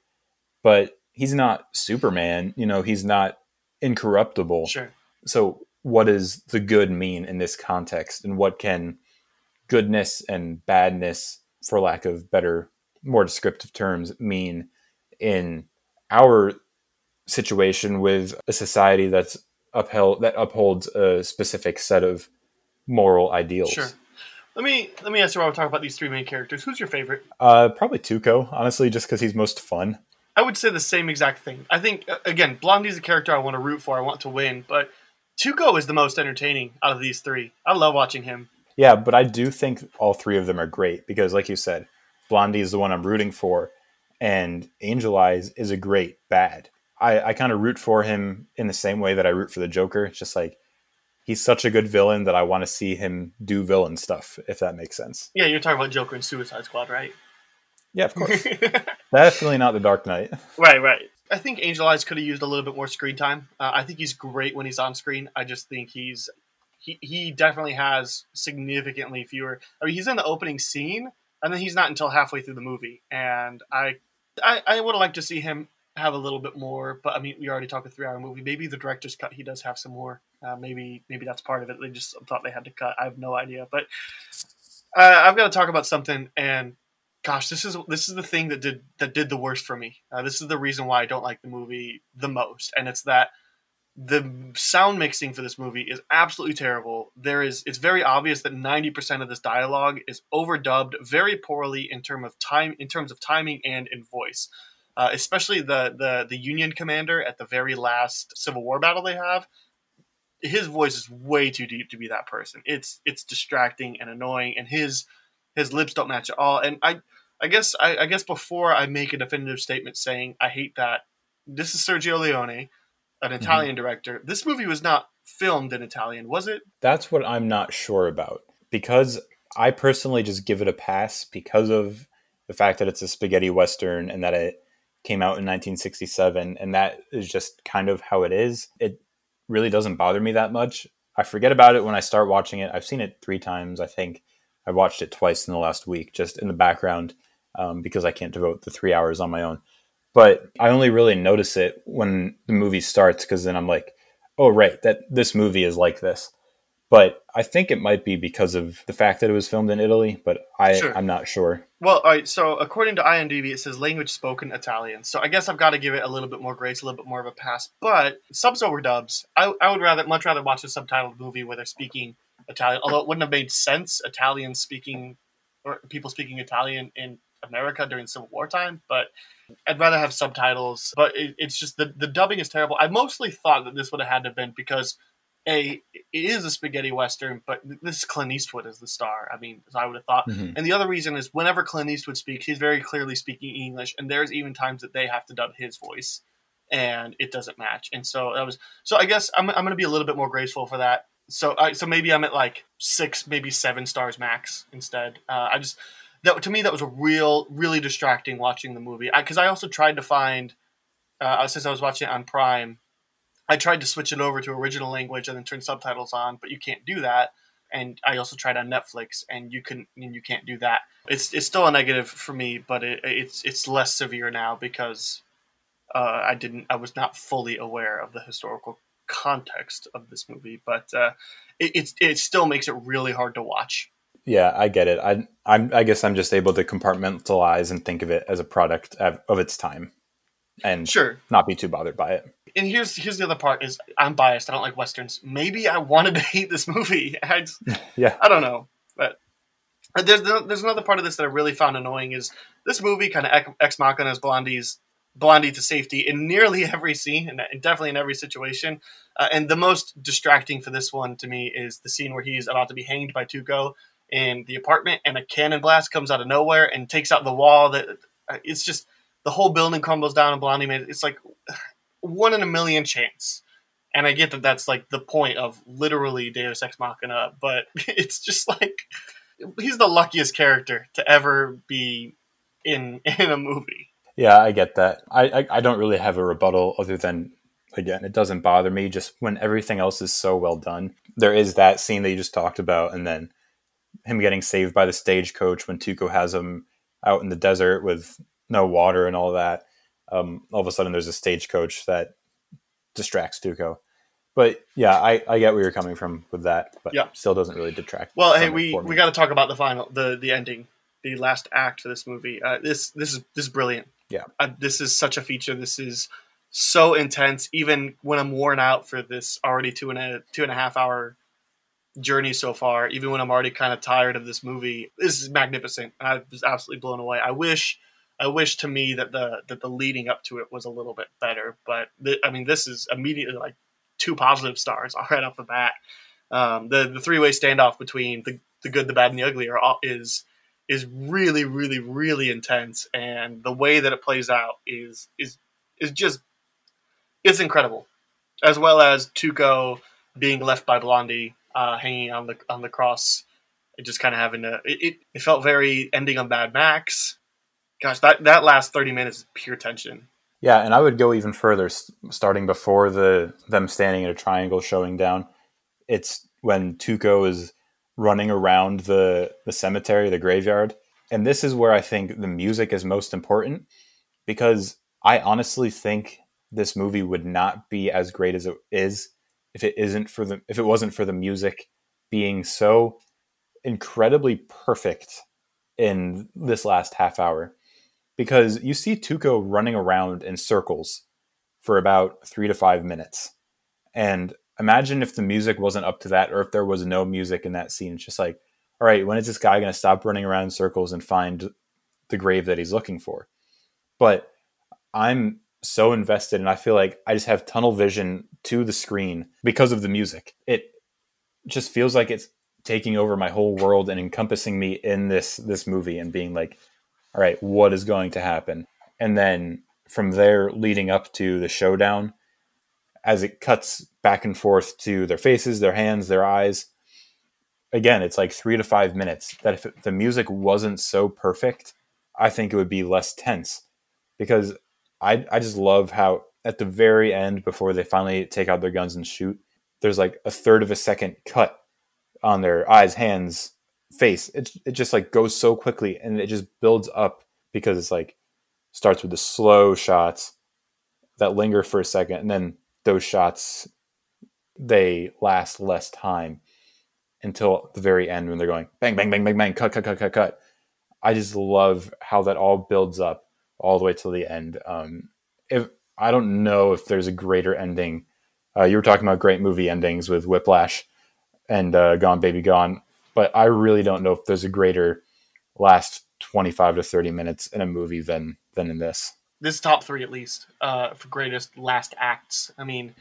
but he's not Superman. You know, he's not incorruptible. Sure. So what does the good mean in this context, and what can goodness and badness, for lack of better, more descriptive terms, mean in our situation with a society that's upheld that upholds a specific set of moral ideals. Sure. Let me let me ask you while we talk about these three main characters. Who's your favorite? Uh, probably Tuco, honestly, just because he's most fun. I would say the same exact thing. I think uh, again, Blondie's a character I want to root for. I want to win, but Tuco is the most entertaining out of these three. I love watching him. Yeah, but I do think all three of them are great because, like you said, Blondie is the one I'm rooting for, and Angel Eyes is a great bad. I, I kind of root for him in the same way that I root for the Joker. It's just like he's such a good villain that I want to see him do villain stuff, if that makes sense. Yeah, you're talking about Joker and Suicide Squad, right? Yeah, of course. Definitely not the Dark Knight. Right, right. I think Angel Eyes could have used a little bit more screen time. Uh, I think he's great when he's on screen. I just think he's he, he definitely has significantly fewer. I mean, he's in the opening scene, and then he's not until halfway through the movie. And I I, I would have liked to see him have a little bit more, but I mean, we already talked a three-hour movie. Maybe the director's cut, he does have some more. Uh, maybe maybe that's part of it. They just thought they had to cut. I have no idea, but uh, I've got to talk about something. And gosh, this is this is the thing that did that did the worst for me. Uh, this is the reason why I don't like the movie the most, and it's that the sound mixing for this movie is absolutely terrible. There is it's very obvious that 90% of this dialogue is overdubbed very poorly in term of time in terms of timing and in voice. Uh, especially the, the the Union commander at the very last Civil War battle they have. His voice is way too deep to be that person. It's it's distracting and annoying, and his his lips don't match at all. And I I guess I, I guess before I make a definitive statement saying I hate that, this is Sergio Leone an mm-hmm. Italian mm-hmm. director. This movie was not filmed in Italian, was it? That's what I'm not sure about because I personally just give it a pass because of the fact that it's a spaghetti western and that it came out in 1967 and that is just kind of how it is. It really doesn't bother me that much. I forget about it when I start watching it. I've seen it 3 times, I think. I watched it twice in the last week just in the background um, because I can't devote the 3 hours on my own but I only really notice it when the movie starts because then I'm like, oh, right, that this movie is like this. But I think it might be because of the fact that it was filmed in Italy, but I, sure. I'm not sure. Well, all right. So according to IMDb, it says language spoken Italian. So I guess I've got to give it a little bit more grace, a little bit more of a pass. But subs over dubs, I, I would rather much rather watch a subtitled movie where they're speaking Italian. Although it wouldn't have made sense Italian speaking or people speaking Italian in America during Civil War time, but I'd rather have subtitles. But it, it's just the the dubbing is terrible. I mostly thought that this would have had to have been because a it is a spaghetti western, but this is Clint Eastwood as the star. I mean, I would have thought. Mm-hmm. And the other reason is whenever Clint Eastwood speaks, he's very clearly speaking English, and there's even times that they have to dub his voice, and it doesn't match. And so that was so. I guess I'm I'm going to be a little bit more graceful for that. So I, so maybe I'm at like six, maybe seven stars max instead. Uh, I just that to me that was a real really distracting watching the movie because I, I, also tried to find uh, since I was watching it on Prime, I tried to switch it over to original language and then turn subtitles on, but you can't do that. And I also tried on Netflix, and you can and you can't do that. It's it's still a negative for me, but it, it's it's less severe now because uh, I didn't I was not fully aware of the historical context of this movie, but uh, it, it it still makes it really hard to watch yeah, I get it. I I'm, I guess I'm just able to compartmentalize and think of it as a product of, of its time, and sure, not be too bothered by it. And here's here's the other part: is I'm biased. I don't like westerns. Maybe I wanted to hate this movie. I yeah, I don't know, but there's there's another part of this that I really found annoying is this movie kind of ex machina as Blondie's Blondie to safety in nearly every scene and definitely in every situation. Uh, and the most distracting for this one to me is the scene where he's about to be hanged by Tuco in the apartment, and a cannon blast comes out of nowhere and takes out the wall. That uh, it's just the whole building crumbles down, and Blondie made it. It's like one in a million chance. And I get that that's like the point of literally Deus Ex Machina, but it's just like he's the luckiest character to ever be in in a movie. Yeah, I get that. I, I, I don't really have a rebuttal other than again, it doesn't bother me just when everything else is so well done. There is that scene that you just talked about, and then him getting saved by the stagecoach when Tuco has him out in the desert with no water and all that. Um, all of a sudden, there's a stagecoach that distracts Tuco. But yeah, I, I get where you're coming from with that, but yeah. still doesn't really detract. Well, hey, we, we got to talk about the final, the the ending, the last act of this movie. Uh, this this is this is brilliant. Yeah. Uh, this is such a feature. This is so intense. Even when I'm worn out for this already two and a two and a half hour journey so far, even when I'm already kind of tired of this movie, this is magnificent. I was absolutely blown away. I wish, I wish to me that the that the leading up to it was a little bit better. But th- I mean, this is immediately like two positive stars right off the bat. Um, the the three way standoff between the the good, the bad, and the ugly are all, is is really, really, really intense, and the way that it plays out is is is just it's incredible, as well as Tuco being left by Blondie uh, hanging on the on the cross, and just kind of having to. It, it, felt very ending on Mad Max. Gosh, that that last thirty minutes is pure tension. Yeah, and I would go even further, starting before the them standing in a triangle showing down. It's when Tuco is running around the the cemetery, the graveyard, and this is where I think the music is most important because I honestly think this movie would not be as great as it is if it isn't for the if it wasn't for the music being so incredibly perfect in this last half hour. Because you see Tuco running around in circles for about 3 to 5 minutes. And imagine if the music wasn't up to that or if there was no music in that scene. It's just like all right when is this guy going to stop running around in circles and find the grave that he's looking for? But i'm so invested and i feel like i just have tunnel vision to the screen because of the music. It just feels like it's taking over my whole world and encompassing me in this this movie and being like all right what is going to happen? And then from there leading up to the showdown as it cuts back and forth to their faces, their hands, their eyes. Again, it's like three to five minutes. That if the music wasn't so perfect, I think it would be less tense because I, I just love how at the very end, before they finally take out their guns and shoot, there's like a third of a second cut on their eyes, hands, face. It, it just like goes so quickly and it just builds up because it's like starts with the slow shots that linger for a second and then those shots they last less time until the very end when they're going bang bang bang bang bang cut cut cut cut cut. I just love how that all builds up all the way to the end. Um, if i don't know if there's a greater ending. Uh, you were talking about great movie endings with whiplash and uh, gone baby gone but i really don't know if there's a greater last 25 to 30 minutes in a movie than than in this this is top three at least uh, for greatest last acts. I mean,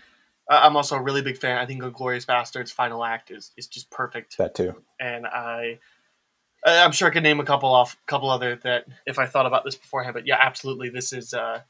I'm also a really big fan. I think *Glorious Bastards* final act is is just perfect. That too. And I, I'm sure I could name a couple off, couple other that if I thought about this beforehand. But yeah, absolutely, this is uh,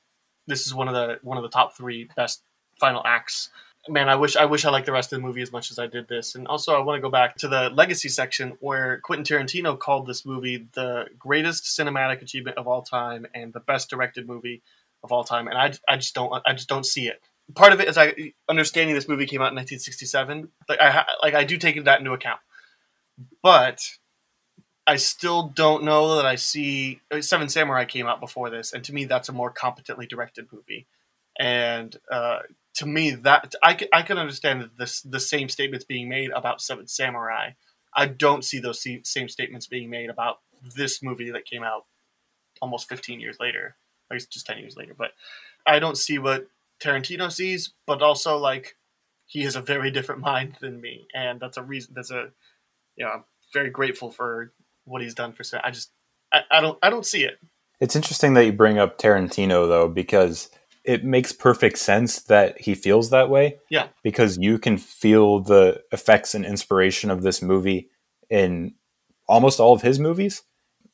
this is one of the one of the top three best final acts man, I wish I wish I liked the rest of the movie as much as I did this. And also, I want to go back to the legacy section where Quentin Tarantino called this movie the greatest cinematic achievement of all time and the best directed movie of all time. And I, I just don't I just don't see it. Part of it is I understanding this movie came out in 1967. Like I like I do take that into account, but I still don't know that I see Seven Samurai came out before this, and to me, that's a more competently directed movie. And uh, to me that I I can understand this the same statements being made about Seven Samurai. I don't see those same statements being made about this movie that came out almost 15 years later. I guess just 10 years later, but I don't see what Tarantino sees, but also like he has a very different mind than me, and that's a reason. That's a you know, I'm very grateful for what he's done for. I just I, I don't I don't see it. It's interesting that you bring up Tarantino though, because it makes perfect sense that he feels that way. Yeah. Because you can feel the effects and inspiration of this movie in almost all of his movies.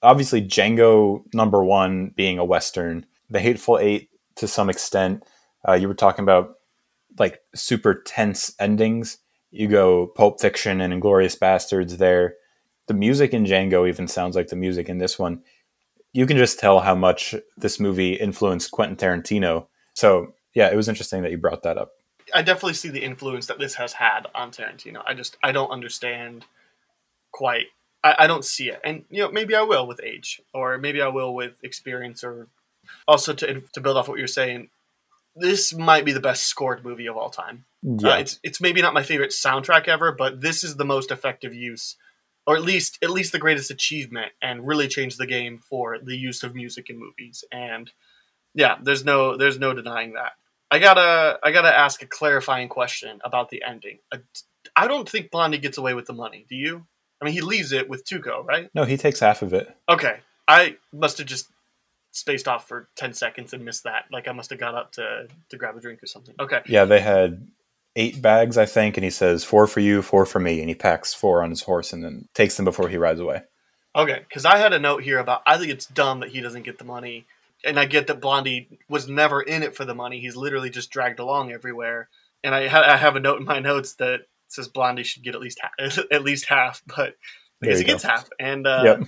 Obviously, Django number one being a Western, The Hateful Eight to some extent. Uh, you were talking about like super tense endings. You go Pulp Fiction and Inglourious Basterds there. The music in Django even sounds like the music in this one. You can just tell how much this movie influenced Quentin Tarantino so yeah, it was interesting that you brought that up. I definitely see the influence that this has had on Tarantino. I just I don't understand quite. I, I don't see it, and you know maybe I will with age, or maybe I will with experience, or also to to build off what you're saying. This might be the best scored movie of all time. Yeah. Uh, it's it's maybe not my favorite soundtrack ever, but this is the most effective use, or at least at least the greatest achievement, and really changed the game for the use of music in movies. And Yeah, there's no there's no denying that. I gotta I gotta ask a clarifying question about the ending. I, I don't think Blondie gets away with the money. Do you? I mean, he leaves it with Tuco, right? No, he takes half of it. Okay, I must have just spaced off for ten seconds and missed that. Like I must have got up to to grab a drink or something. Okay, Yeah, they had eight bags, I think, and he says four for you, four for me, and he packs four on his horse and then takes them before he rides away. okay. Because I had a note here about I think it's dumb that he doesn't get the money, and I get that Blondie was never in it for the money. He's literally just dragged along everywhere. And I, ha- I have a note in my notes that says Blondie should get at least ha- at least half, but because he gets half, and uh, Yep.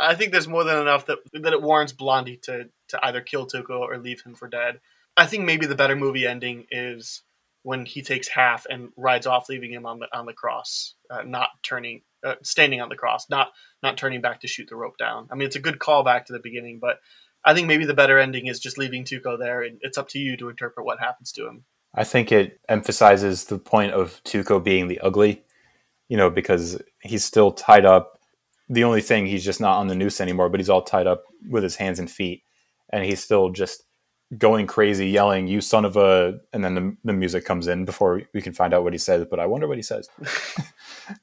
I think there's more than enough that that it warrants Blondie to to either kill Tuco or leave him for dead. I think maybe the better movie ending is when he takes half and rides off, leaving him on the on the cross, uh, not turning, uh, standing on the cross, not not turning back to shoot the rope down. I mean, it's a good callback to the beginning, but I think maybe the better ending is just leaving Tuco there, and it's up to you to interpret what happens to him. I think it emphasizes the point of Tuco being the ugly, you know, because he's still tied up. The only thing he's just not on the noose anymore, but he's all tied up with his hands and feet, and he's still just going crazy, yelling, "You son of a!" And then the, the music comes in before we can find out what he says. But I wonder what he says.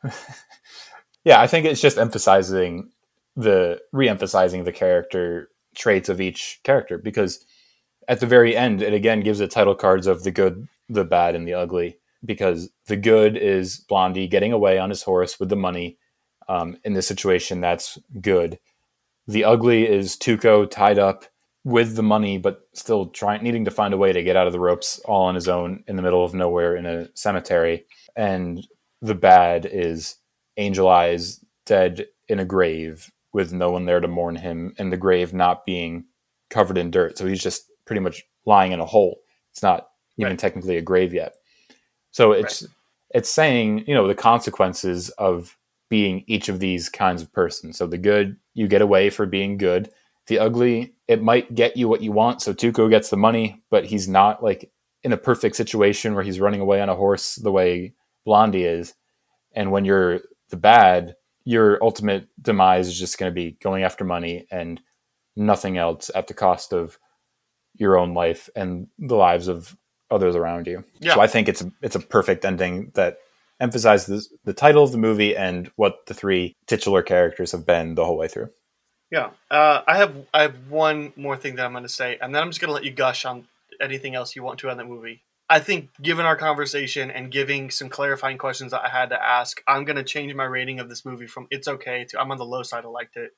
yeah, I think it's just emphasizing the re-emphasizing the character traits of each character because at the very end it again gives the title cards of the good the bad and the ugly because the good is blondie getting away on his horse with the money um, in this situation that's good. The ugly is tuco tied up with the money but still trying needing to find a way to get out of the ropes all on his own in the middle of nowhere in a cemetery. And the bad is angel eyes dead in a grave with no one there to mourn him and the grave not being covered in dirt. So he's just pretty much lying in a hole. It's not even Right. technically a grave yet. So it's it's saying you know the consequences of being each of these kinds of persons. So the good you get away for being good. The ugly it might get you what you want. So tuco gets the money but he's not like in a perfect situation where he's running away on a horse the way blondie is. And when you're the bad your ultimate demise is just going to be going after money and nothing else at the cost of your own life and the lives of others around you. Yeah. So I think it's a, it's a perfect ending that emphasizes the title of the movie and what the three titular characters have been the whole way through. Yeah, uh, I have I have one more thing that I'm going to say, and then I'm just going to let you gush on anything else you want to on that movie. I think, given our conversation and giving some clarifying questions that I had to ask, I'm going to change my rating of this movie from "it's okay" to I'm on the low side. I liked it.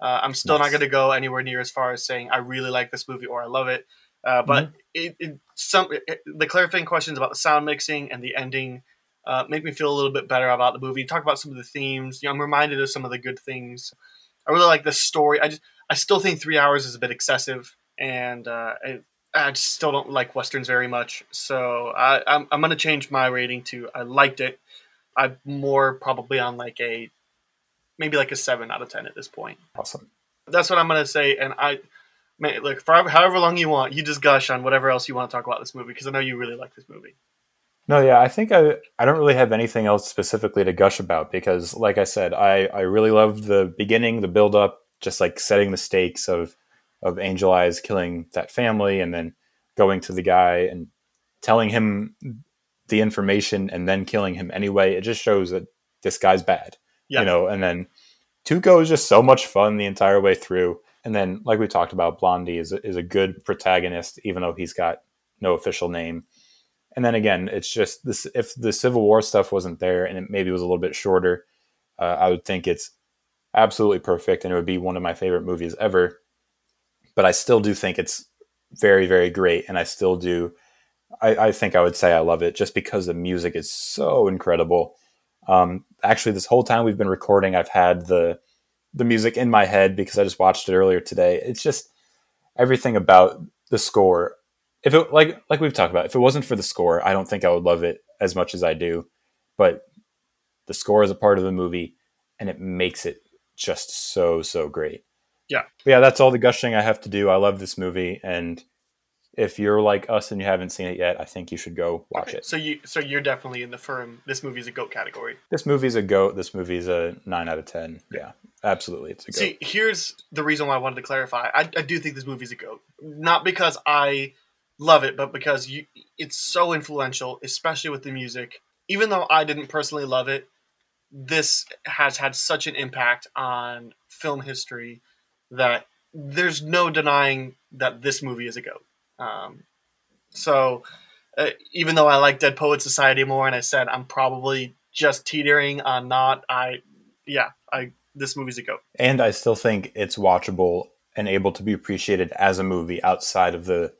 Uh, I'm still not going to go anywhere near as far as saying I really like this movie or I love it. Uh, but it, it some it, the clarifying questions about the sound mixing and the ending uh, make me feel a little bit better about the movie. Talk about some of the themes. You know, I'm reminded of some of the good things. I really like the story. I just I still think three hours is a bit excessive, and uh, I, still don't like westerns very much. So I, I'm I'm gonna change my rating to I liked it. I'm more probably on like a maybe like a seven out of ten at this point. Awesome. That's what I'm gonna say. And I, man, like for however- however long you want, you just gush on whatever else you want to talk about this movie because I know you really like this movie. No, yeah, I think I I don't really have anything else specifically to gush about because, like I said, I I really loved the beginning, the build up, just like setting the stakes of of Angel Eyes killing that family and then going to the guy and telling him the information and then killing him anyway. It just shows that this guy's bad, Yeah. you know. And then Tuco is just so much fun the entire way through. And then, like we talked about, Blondie is a, is a good protagonist, even though he's got no official name. And then again, it's just this. If the Civil War stuff wasn't there and it maybe was a little bit shorter, uh, I would think it's absolutely perfect and it would be one of my favorite movies ever. But I still do think it's very, very great, and I still do. I, I think I would say I love it just because the music is so incredible. Um, actually, this whole time we've been recording, I've had the the music in my head because I just watched it earlier today. It's just everything about the score. If it like like we've talked about, if it wasn't for the score, I don't think I would love it as much as I do. But the score is a part of the movie, and it makes it just so so great. Yeah. Yeah, that's all the gushing I have to do. I love this movie, and if you're like us and you haven't seen it yet, I think you should go watch Okay, it. So you so you're definitely in the firm. This movie's a goat category. This movie's a goat. This movie's a nine out of ten. Yeah, absolutely, it's a goat. See, here's the reason why I wanted to clarify. I, I do think this movie's a goat, not because I love it, but because you, it's so influential, especially with the music. Even though I didn't personally love it, this has had such an impact on film history that there's no denying that this movie is a goat. Um, so, uh, even though I like Dead Poet Society more, and I said I'm probably just teetering on not, I, yeah, I this movie's a goat. and I still think it's watchable and able to be appreciated as a movie outside of the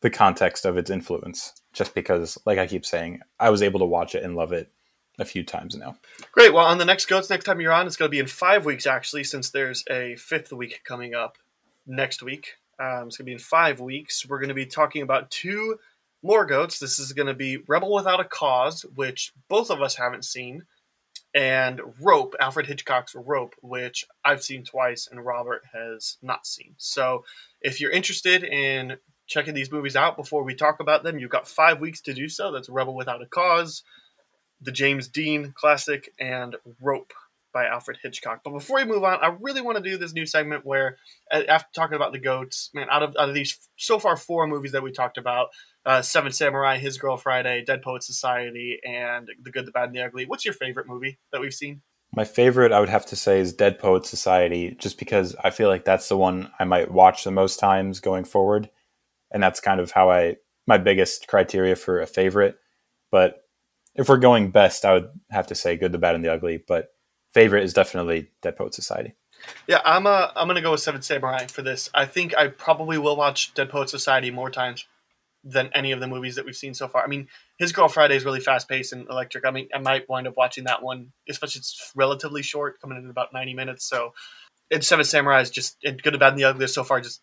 the context of its influence. Just because, like I keep saying, I was able to watch it and love it a few times now. Great. Well, on the next Goats, next time you're on, it's going to be in five weeks, actually, since there's a fifth week coming up next week. Um, it's going to be in five weeks. We're going to be talking about two more Goats. This is going to be Rebel Without a Cause, which both of us haven't seen, and Rope, Alfred Hitchcock's Rope, which I've seen twice and Robert has not seen. So if you're interested in checking these movies out before we talk about them, you've got five weeks to do so. That's Rebel Without a Cause the James Dean classic, and Rope by Alfred Hitchcock. But before we move on, I really want to do this new segment where, uh, after talking about the goats, man, out of out of these so far four movies that we talked about, uh, Seven Samurai, His Girl Friday, Dead Poet Society, and The Good, the Bad, and the Ugly. What's your favorite movie that we've seen? My favorite, I would have to say, is Dead Poet Society, just because I feel like that's the one I might watch the most times going forward, and that's kind of how I my biggest criteria for a favorite. But if we're going best, I would have to say Good, the Bad, and the Ugly. But favorite is definitely Dead Poet Society. Yeah, I'm uh, I'm gonna go with Seven Samurai for this. I think I probably will watch Dead Poet Society more times than any of the movies that we've seen so far. I mean, His Girl Friday is really fast paced and electric. I mean, I might wind up watching that one, especially it's relatively short, coming in about 90 minutes. So, and Seven Samurai is just and Good, the Bad, and the Ugly so far just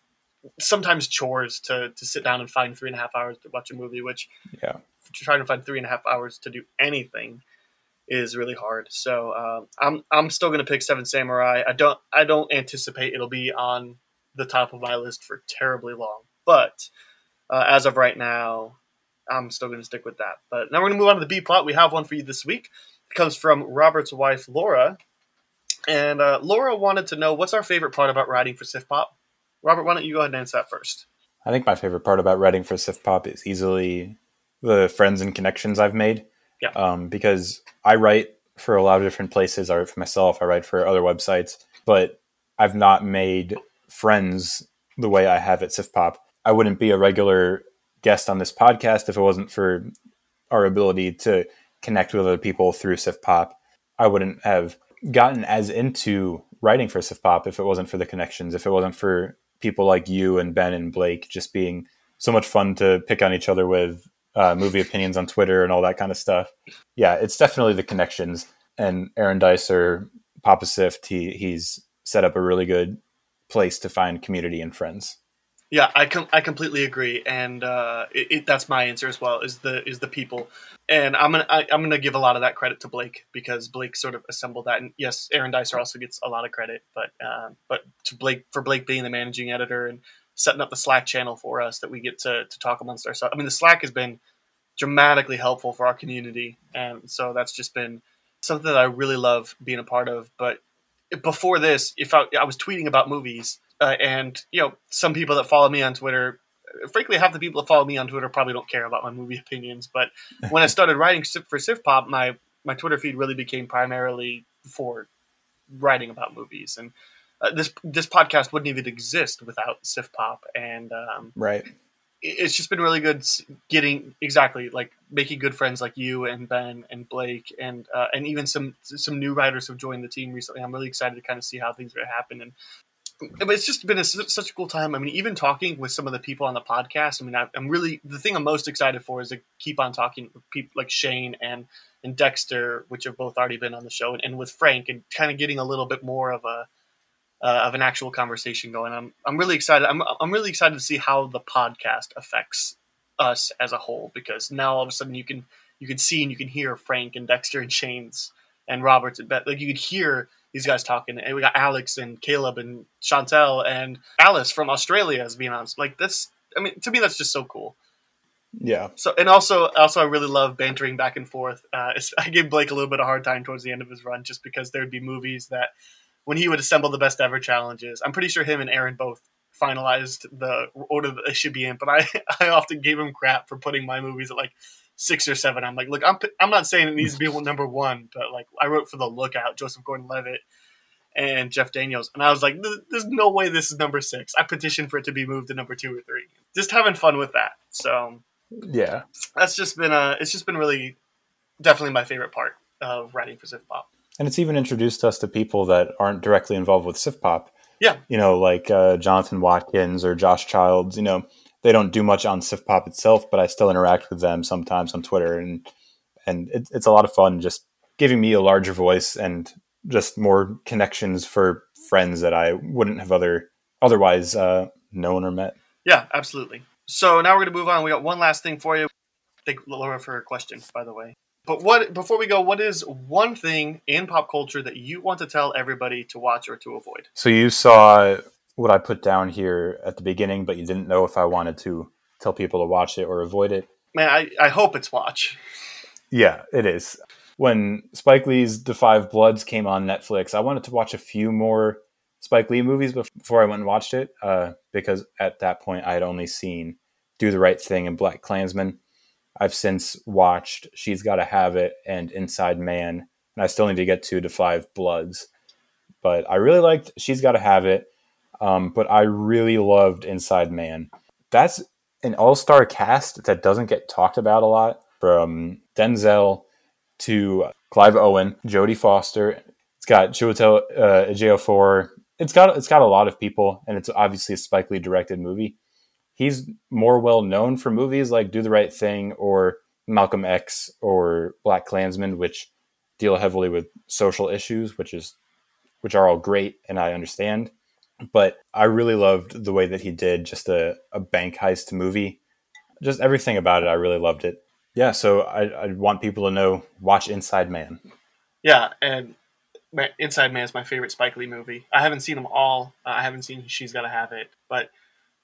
sometimes chores to to sit down and find three and a half hours to watch a movie, which Yeah. trying to find three and a half hours to do anything is really hard. So um, I'm I'm still going to pick Seven Samurai. I don't I don't anticipate it'll be on the top of my list for terribly long, but uh, as of right now, I'm still going to stick with that. But now we're going to move on to the B plot. We have one for you this week. It comes from Robert's wife Laura, and uh, Laura wanted to know what's our favorite part about writing for Sif Pop. Robert, why don't you go ahead and answer that first? I think my favorite part about writing for Sif Pop is easily the friends and connections I've made. Yeah. Um, because I write for a lot of different places. I write for myself. I write for other websites, but I've not made friends the way I have at Sif Pop. I wouldn't be a regular guest on this podcast if it wasn't for our ability to connect with other people through Sif Pop. I wouldn't have gotten as into writing for Sif Pop if it wasn't for the connections, if it wasn't for people like you and Ben and Blake just being so much fun to pick on each other with uh, movie opinions on Twitter and all that kind of stuff. Yeah, it's definitely the connections. And Aaron Dicer, Papa Sift, he, he's set up a really good place to find community and friends. Yeah, I com- I completely agree, and uh, it, it, that's my answer as well. Is the is the people, and I'm gonna I, I'm gonna give a lot of that credit to Blake because Blake sort of assembled that. And yes, Aaron Dicer also gets a lot of credit, but uh, but to Blake for Blake being the managing editor and setting up the Slack channel for us that we get to to talk amongst ourselves. I mean, the Slack has been dramatically helpful for our community, and so that's just been something that I really love being a part of. But before this, if I, I was tweeting about movies uh, and you know, some people that follow me on Twitter, frankly, half the people that follow me on Twitter probably don't care about my movie opinions. But when I started writing for Sif Pop, my my Twitter feed really became primarily for writing about movies, and uh, this this podcast wouldn't even exist without Sif Pop. And um, Right. it's just been really good getting exactly like making good friends like you and Ben and Blake and uh, and even some some new writers have joined the team recently. I'm really excited to kind of see how things are going to happen and. But it's just been a, such a cool time. I mean, even talking with some of the people on the podcast. I mean, I, I'm really the thing I'm most excited for is to keep on talking with people like Shane and and Dexter, which have both already been on the show, and, and with Frank, and kind of getting a little bit more of a uh, of an actual conversation going. I'm I'm really excited. I'm I'm really excited to see how the podcast affects us as a whole because now all of a sudden you can you can see and you can hear Frank and Dexter and Shane's and Roberts and Beth. Like you could hear these guys talking, and we got Alex and Caleb and Chantel and Alice from Australia as being on. Like this, I mean, to me, that's just so cool. Yeah. So and also also I really love bantering back and forth. Uh, I gave Blake a little bit of hard time towards the end of his run, just because there'd be movies that when he would assemble the best ever challenges, I'm pretty sure him and Aaron both finalized the order that they should be in. But I I often gave him crap for putting my movies at like six or seven. I'm like, look, I'm I'm not saying it needs to be number one, but like I wrote for the Lookout, Joseph Gordon-Levitt. And Jeff Daniels, and I was like, "There's no way this is number six. I petitioned for it to be moved to number two or three. Just having fun with that. So Yeah. that's just been a it's just been really definitely my favorite part of writing for Sif Pop. And it's even introduced us to people that aren't directly involved with Sif Pop. Yeah. You know, like uh, Jonathan Watkins or Josh Childs. You know, they don't do much on Sif Pop itself, but I still interact with them sometimes on Twitter, and and it, it's a lot of fun just giving me a larger voice and just more connections for friends that I wouldn't have other otherwise uh, known or met. Yeah, absolutely. So now we're gonna move on. We got one last thing for you. Thank Laura for her question, by the way. But what before we go, what is one thing in pop culture that you want to tell everybody to watch or to avoid? So you saw what I put down here at the beginning, but you didn't know if I wanted to tell people to watch it or avoid it. Man, I, I hope it's watch. Yeah, it is. When Spike Lee's The Five Bloods came on Netflix, I wanted to watch a few more Spike Lee movies before I went and watched it, uh, because at that point I had only seen Do the Right Thing and Black Klansman. I've since watched She's Gotta Have It and Inside Man, and I still need to get to The Five Bloods. But I really liked She's Gotta Have It, um, but I really loved Inside Man. That's an all star cast that doesn't get talked about a lot from Denzel to Clive Owen, Jodie Foster. It's got Chiwetel uh, Ejiofor. It's got it's got a lot of people, and it's obviously a Spike Lee directed movie. He's more well known for movies like Do the Right Thing or Malcolm X or Black Klansman, which deal heavily with social issues, which is which are all great, and I understand. But I really loved the way that he did just a, a bank heist movie. Just everything about it, I really loved it. Yeah, so I, I want people to know watch Inside Man. Yeah, and Inside Man is my favorite Spike Lee movie. I haven't seen them all. Uh, I haven't seen She's Gotta Have It, but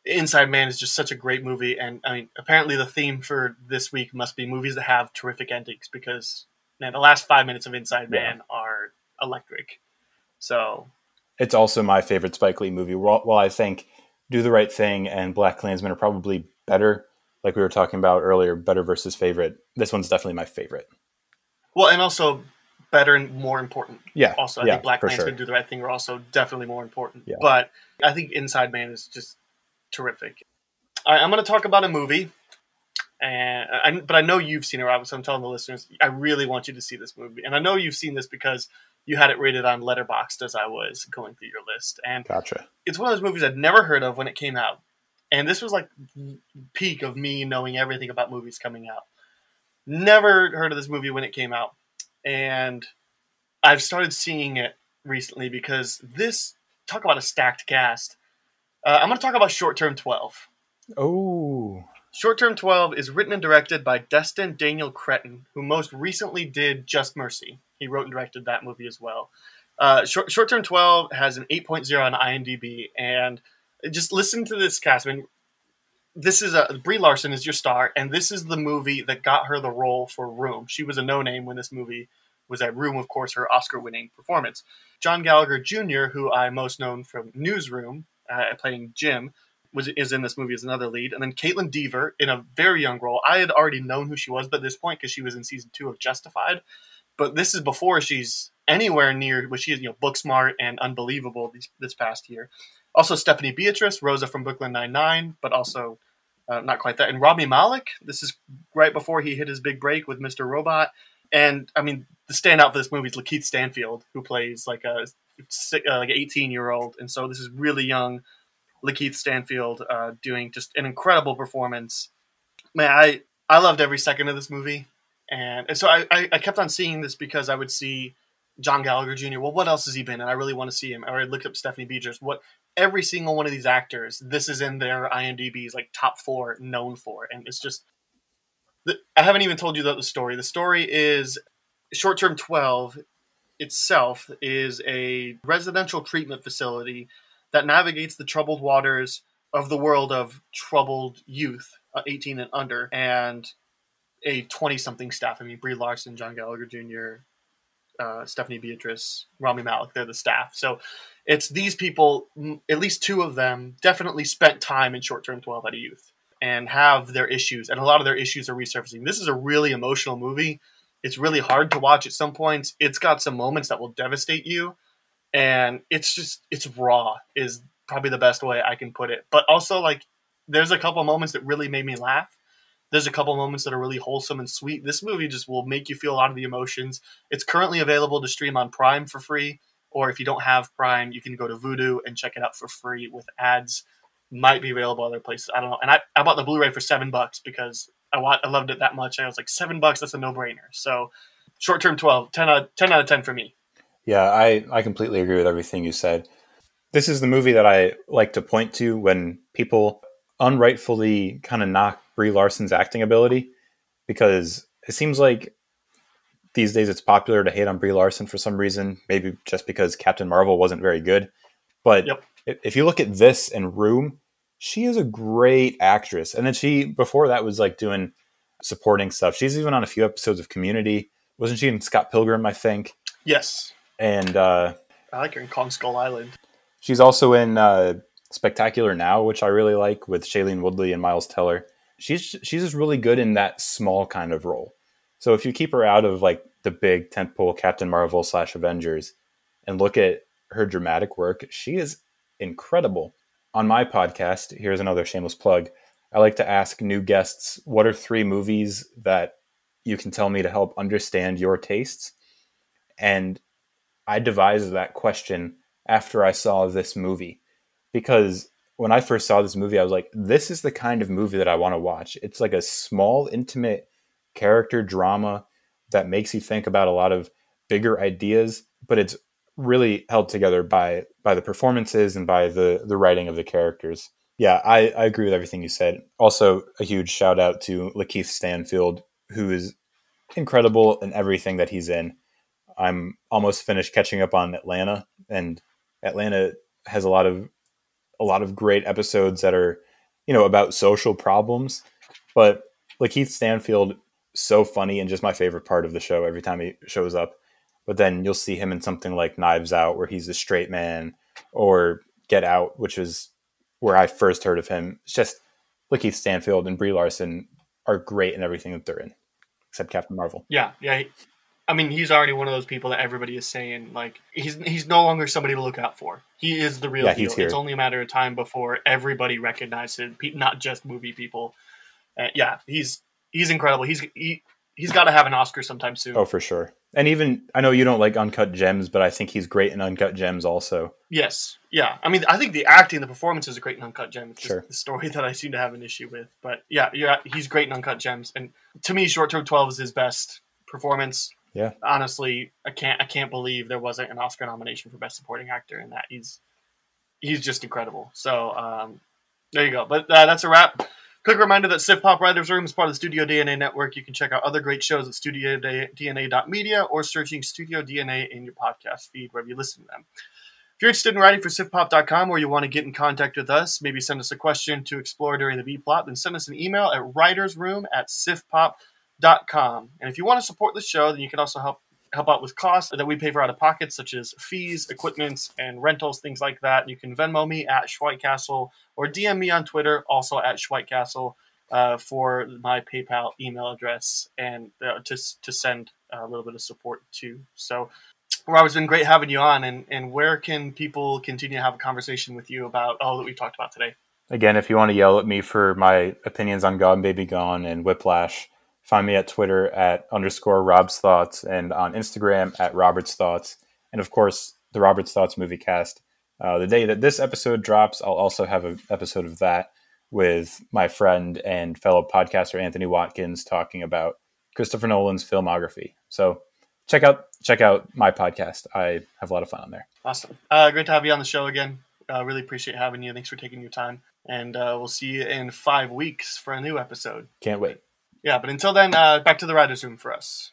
Inside Man is just such a great movie. And I mean, apparently the theme for this week must be movies that have terrific endings because man, the last five minutes of Inside Yeah. Man are electric. So It's also my favorite Spike Lee movie. While, while I think Do the Right Thing and Black Klansman are probably better, like we were talking about earlier, better versus favorite. This one's definitely my favorite. well, and also better and more important. Yeah, Also, I yeah, think Black Klansman sure. Do the Right Thing are also definitely more important. Yeah. But I think Inside Man is just terrific. All right, I'm going to talk about a movie, and I, but I know you've seen it, Robert. So I'm telling the listeners, I really want you to see this movie, and I know you've seen this because you had it rated on Letterboxd as I was going through your list, and Gotcha. it's one of those movies I'd never heard of when it came out. And this was like peak of me knowing everything about movies coming out. Never heard of this movie when it came out. And I've started seeing it recently because this talk about a stacked cast. Uh, I'm going to talk about Short Term 12. Oh, Short Term 12 is written and directed by Destin Daniel Cretton, who most recently did Just Mercy. He wrote and directed that movie as well. Uh, Short, Short Term 12 has an 8.0 on IMDb, and just listen to this cast. I mean, this is a Brie Larson is your star, and this is the movie that got her the role for Room. She was a no name when this movie was at Room, of course, her Oscar winning performance. John Gallagher Jr., who I most known from Newsroom, uh, playing Jim, was is in this movie as another lead, and then Kaitlyn Dever in a very young role. I had already known who she was by this point because she was in season two of Justified, but this is before she's anywhere near what she is. You know, Booksmart and Unbelievable this, past year. Also, Stephanie Beatrice, Rosa from Brooklyn Nine Nine, but also uh, not quite that. And Rami Malek. This is right before he hit his big break with Mr. Robot. And I mean, the standout for this movie is Lakeith Stanfield, who plays like a uh, like an 18 year old, and so this is really young Lakeith Stanfield uh, doing just an incredible performance. Man, I I loved every second of this movie, and, and so I, I kept on seeing this because I would see John Gallagher Jr. Well, what else has he been? And I really want to see him. Or I looked up Stephanie Beatrice. What every single one of these actors, this is in their IMDb's like top four known for, and it's just. I haven't even told you the, story. The story is short term twelve itself is a residential treatment facility that navigates the troubled waters of the world of troubled youth, uh, 18 and under, and a 20 something staff. I mean, Brie Larson, John Gallagher Jr., uh, Stephanie Beatrice, Rami Malek, they're the staff. So it's these people, at least two of them, definitely spent time in short term 12 at a youth and have their issues. And a lot of their issues are resurfacing. This is a really emotional movie. It's really hard to watch at some points. It's got some moments that will devastate you. And it's just, it's raw, is probably the best way I can put it. But also, like, there's a couple moments that really made me laugh there's a couple moments that are really wholesome and sweet. This movie just will make you feel a lot of the emotions. It's currently available to stream on Prime for free, or if you don't have Prime, you can go to Vudu and check it out for free with ads. Might be available other places. I don't know. And I, I bought the Blu-ray for seven bucks because I want I loved it that much. I was like seven bucks. That's a no-brainer. So short term 12, 10 out, 10 out of 10 for me. Yeah, I, I completely agree with everything you said. This is the movie that I like to point to when people unrightfully kind of knock Brie Larson's acting ability because it seems like these days it's popular to hate on Brie Larson for some reason, maybe just because Captain Marvel wasn't very good. But yep. if you look at this and Room, she is a great actress. And then she, before that, was like doing supporting stuff. She's even on a few episodes of Community. Wasn't she in Scott Pilgrim, I think? Yes. And uh, I like her in Kong Skull Island. She's also in uh, Spectacular Now, which I really like with Shailene Woodley and Miles Teller. She's she's just really good in that small kind of role. So if you keep her out of like the big tentpole Captain Marvel slash Avengers and look at her dramatic work, she is incredible. On my podcast, here's another shameless plug. I like to ask new guests what are three movies that you can tell me to help understand your tastes. And I devised that question after I saw this movie because when I first saw this movie, I was like, this is the kind of movie that I want to watch. It's like a small, intimate character drama that makes you think about a lot of bigger ideas, but it's really held together by by the performances and by the the writing of the characters. Yeah, I, I agree with everything you said. Also, a huge shout out to Lakeith Stanfield, who is incredible in everything that he's in. I'm almost finished catching up on Atlanta, and Atlanta has a lot of a lot of great episodes that are, you know, about social problems. But Lakeith Stanfield, so funny and just my favorite part of the show every time he shows up. But then you'll see him in something like Knives Out, where he's a straight man, or Get Out, which is where I first heard of him. It's just Lakeith Stanfield and Brie Larson are great in everything that they're in, except Captain Marvel. Yeah, yeah. I mean, he's already one of those people that everybody is saying like he's he's no longer somebody to look out for. He is the real yeah, deal. It's only a matter of time before everybody recognizes him, not just movie people. Uh, yeah, he's he's incredible. He's he, he's got to have an Oscar sometime soon. Oh, for sure. And even I know you don't like Uncut Gems, but I think he's great in Uncut Gems also. Yes, yeah. I mean, I think the acting, the performances are great in Uncut Gems. It's sure. the story that I seem to have an issue with, but yeah, yeah, he's great in Uncut Gems. And to me, Short Term Twelve is his best performance. Yeah. Honestly, I can't I can't believe there wasn't an Oscar nomination for Best Supporting Actor in that. He's he's just incredible. So um, there you go. But uh, that's a wrap. Quick reminder that Sif Pop Writers Room is part of the Studio DNA network. You can check out other great shows at studiodna.media or searching Studio DNA in your podcast feed wherever you listen to them. If you're interested in writing for sifpop.com or you want to get in contact with us, maybe send us a question to explore during the B plot, then send us an email at writersroom at sifpop.com com. And if you want to support the show, then you can also help help out with costs that we pay for out of pocket, such as fees, equipment, and rentals, things like that. You can Venmo me at Schweitcastle or DM me on Twitter, also at Schweitcastle, uh, for my PayPal email address and uh, to, to send a little bit of support to. So, Rob, it's been great having you on. And, and where can people continue to have a conversation with you about all that we talked about today? Again, if you want to yell at me for my opinions on Gone Baby Gone and Whiplash, Find me at Twitter at underscore Rob's Thoughts and on Instagram at Robert's Thoughts. And of course, the Robert's Thoughts movie cast. Uh, the day that this episode drops, I'll also have an episode of that with my friend and fellow podcaster Anthony Watkins talking about Christopher Nolan's filmography. So check out check out my podcast. I have a lot of fun on there. Awesome. Uh, great to have you on the show again. Uh, really appreciate having you. Thanks for taking your time. And uh, we'll see you in five weeks for a new episode. Can't wait yeah, but until then, uh, back to the writer's room for us.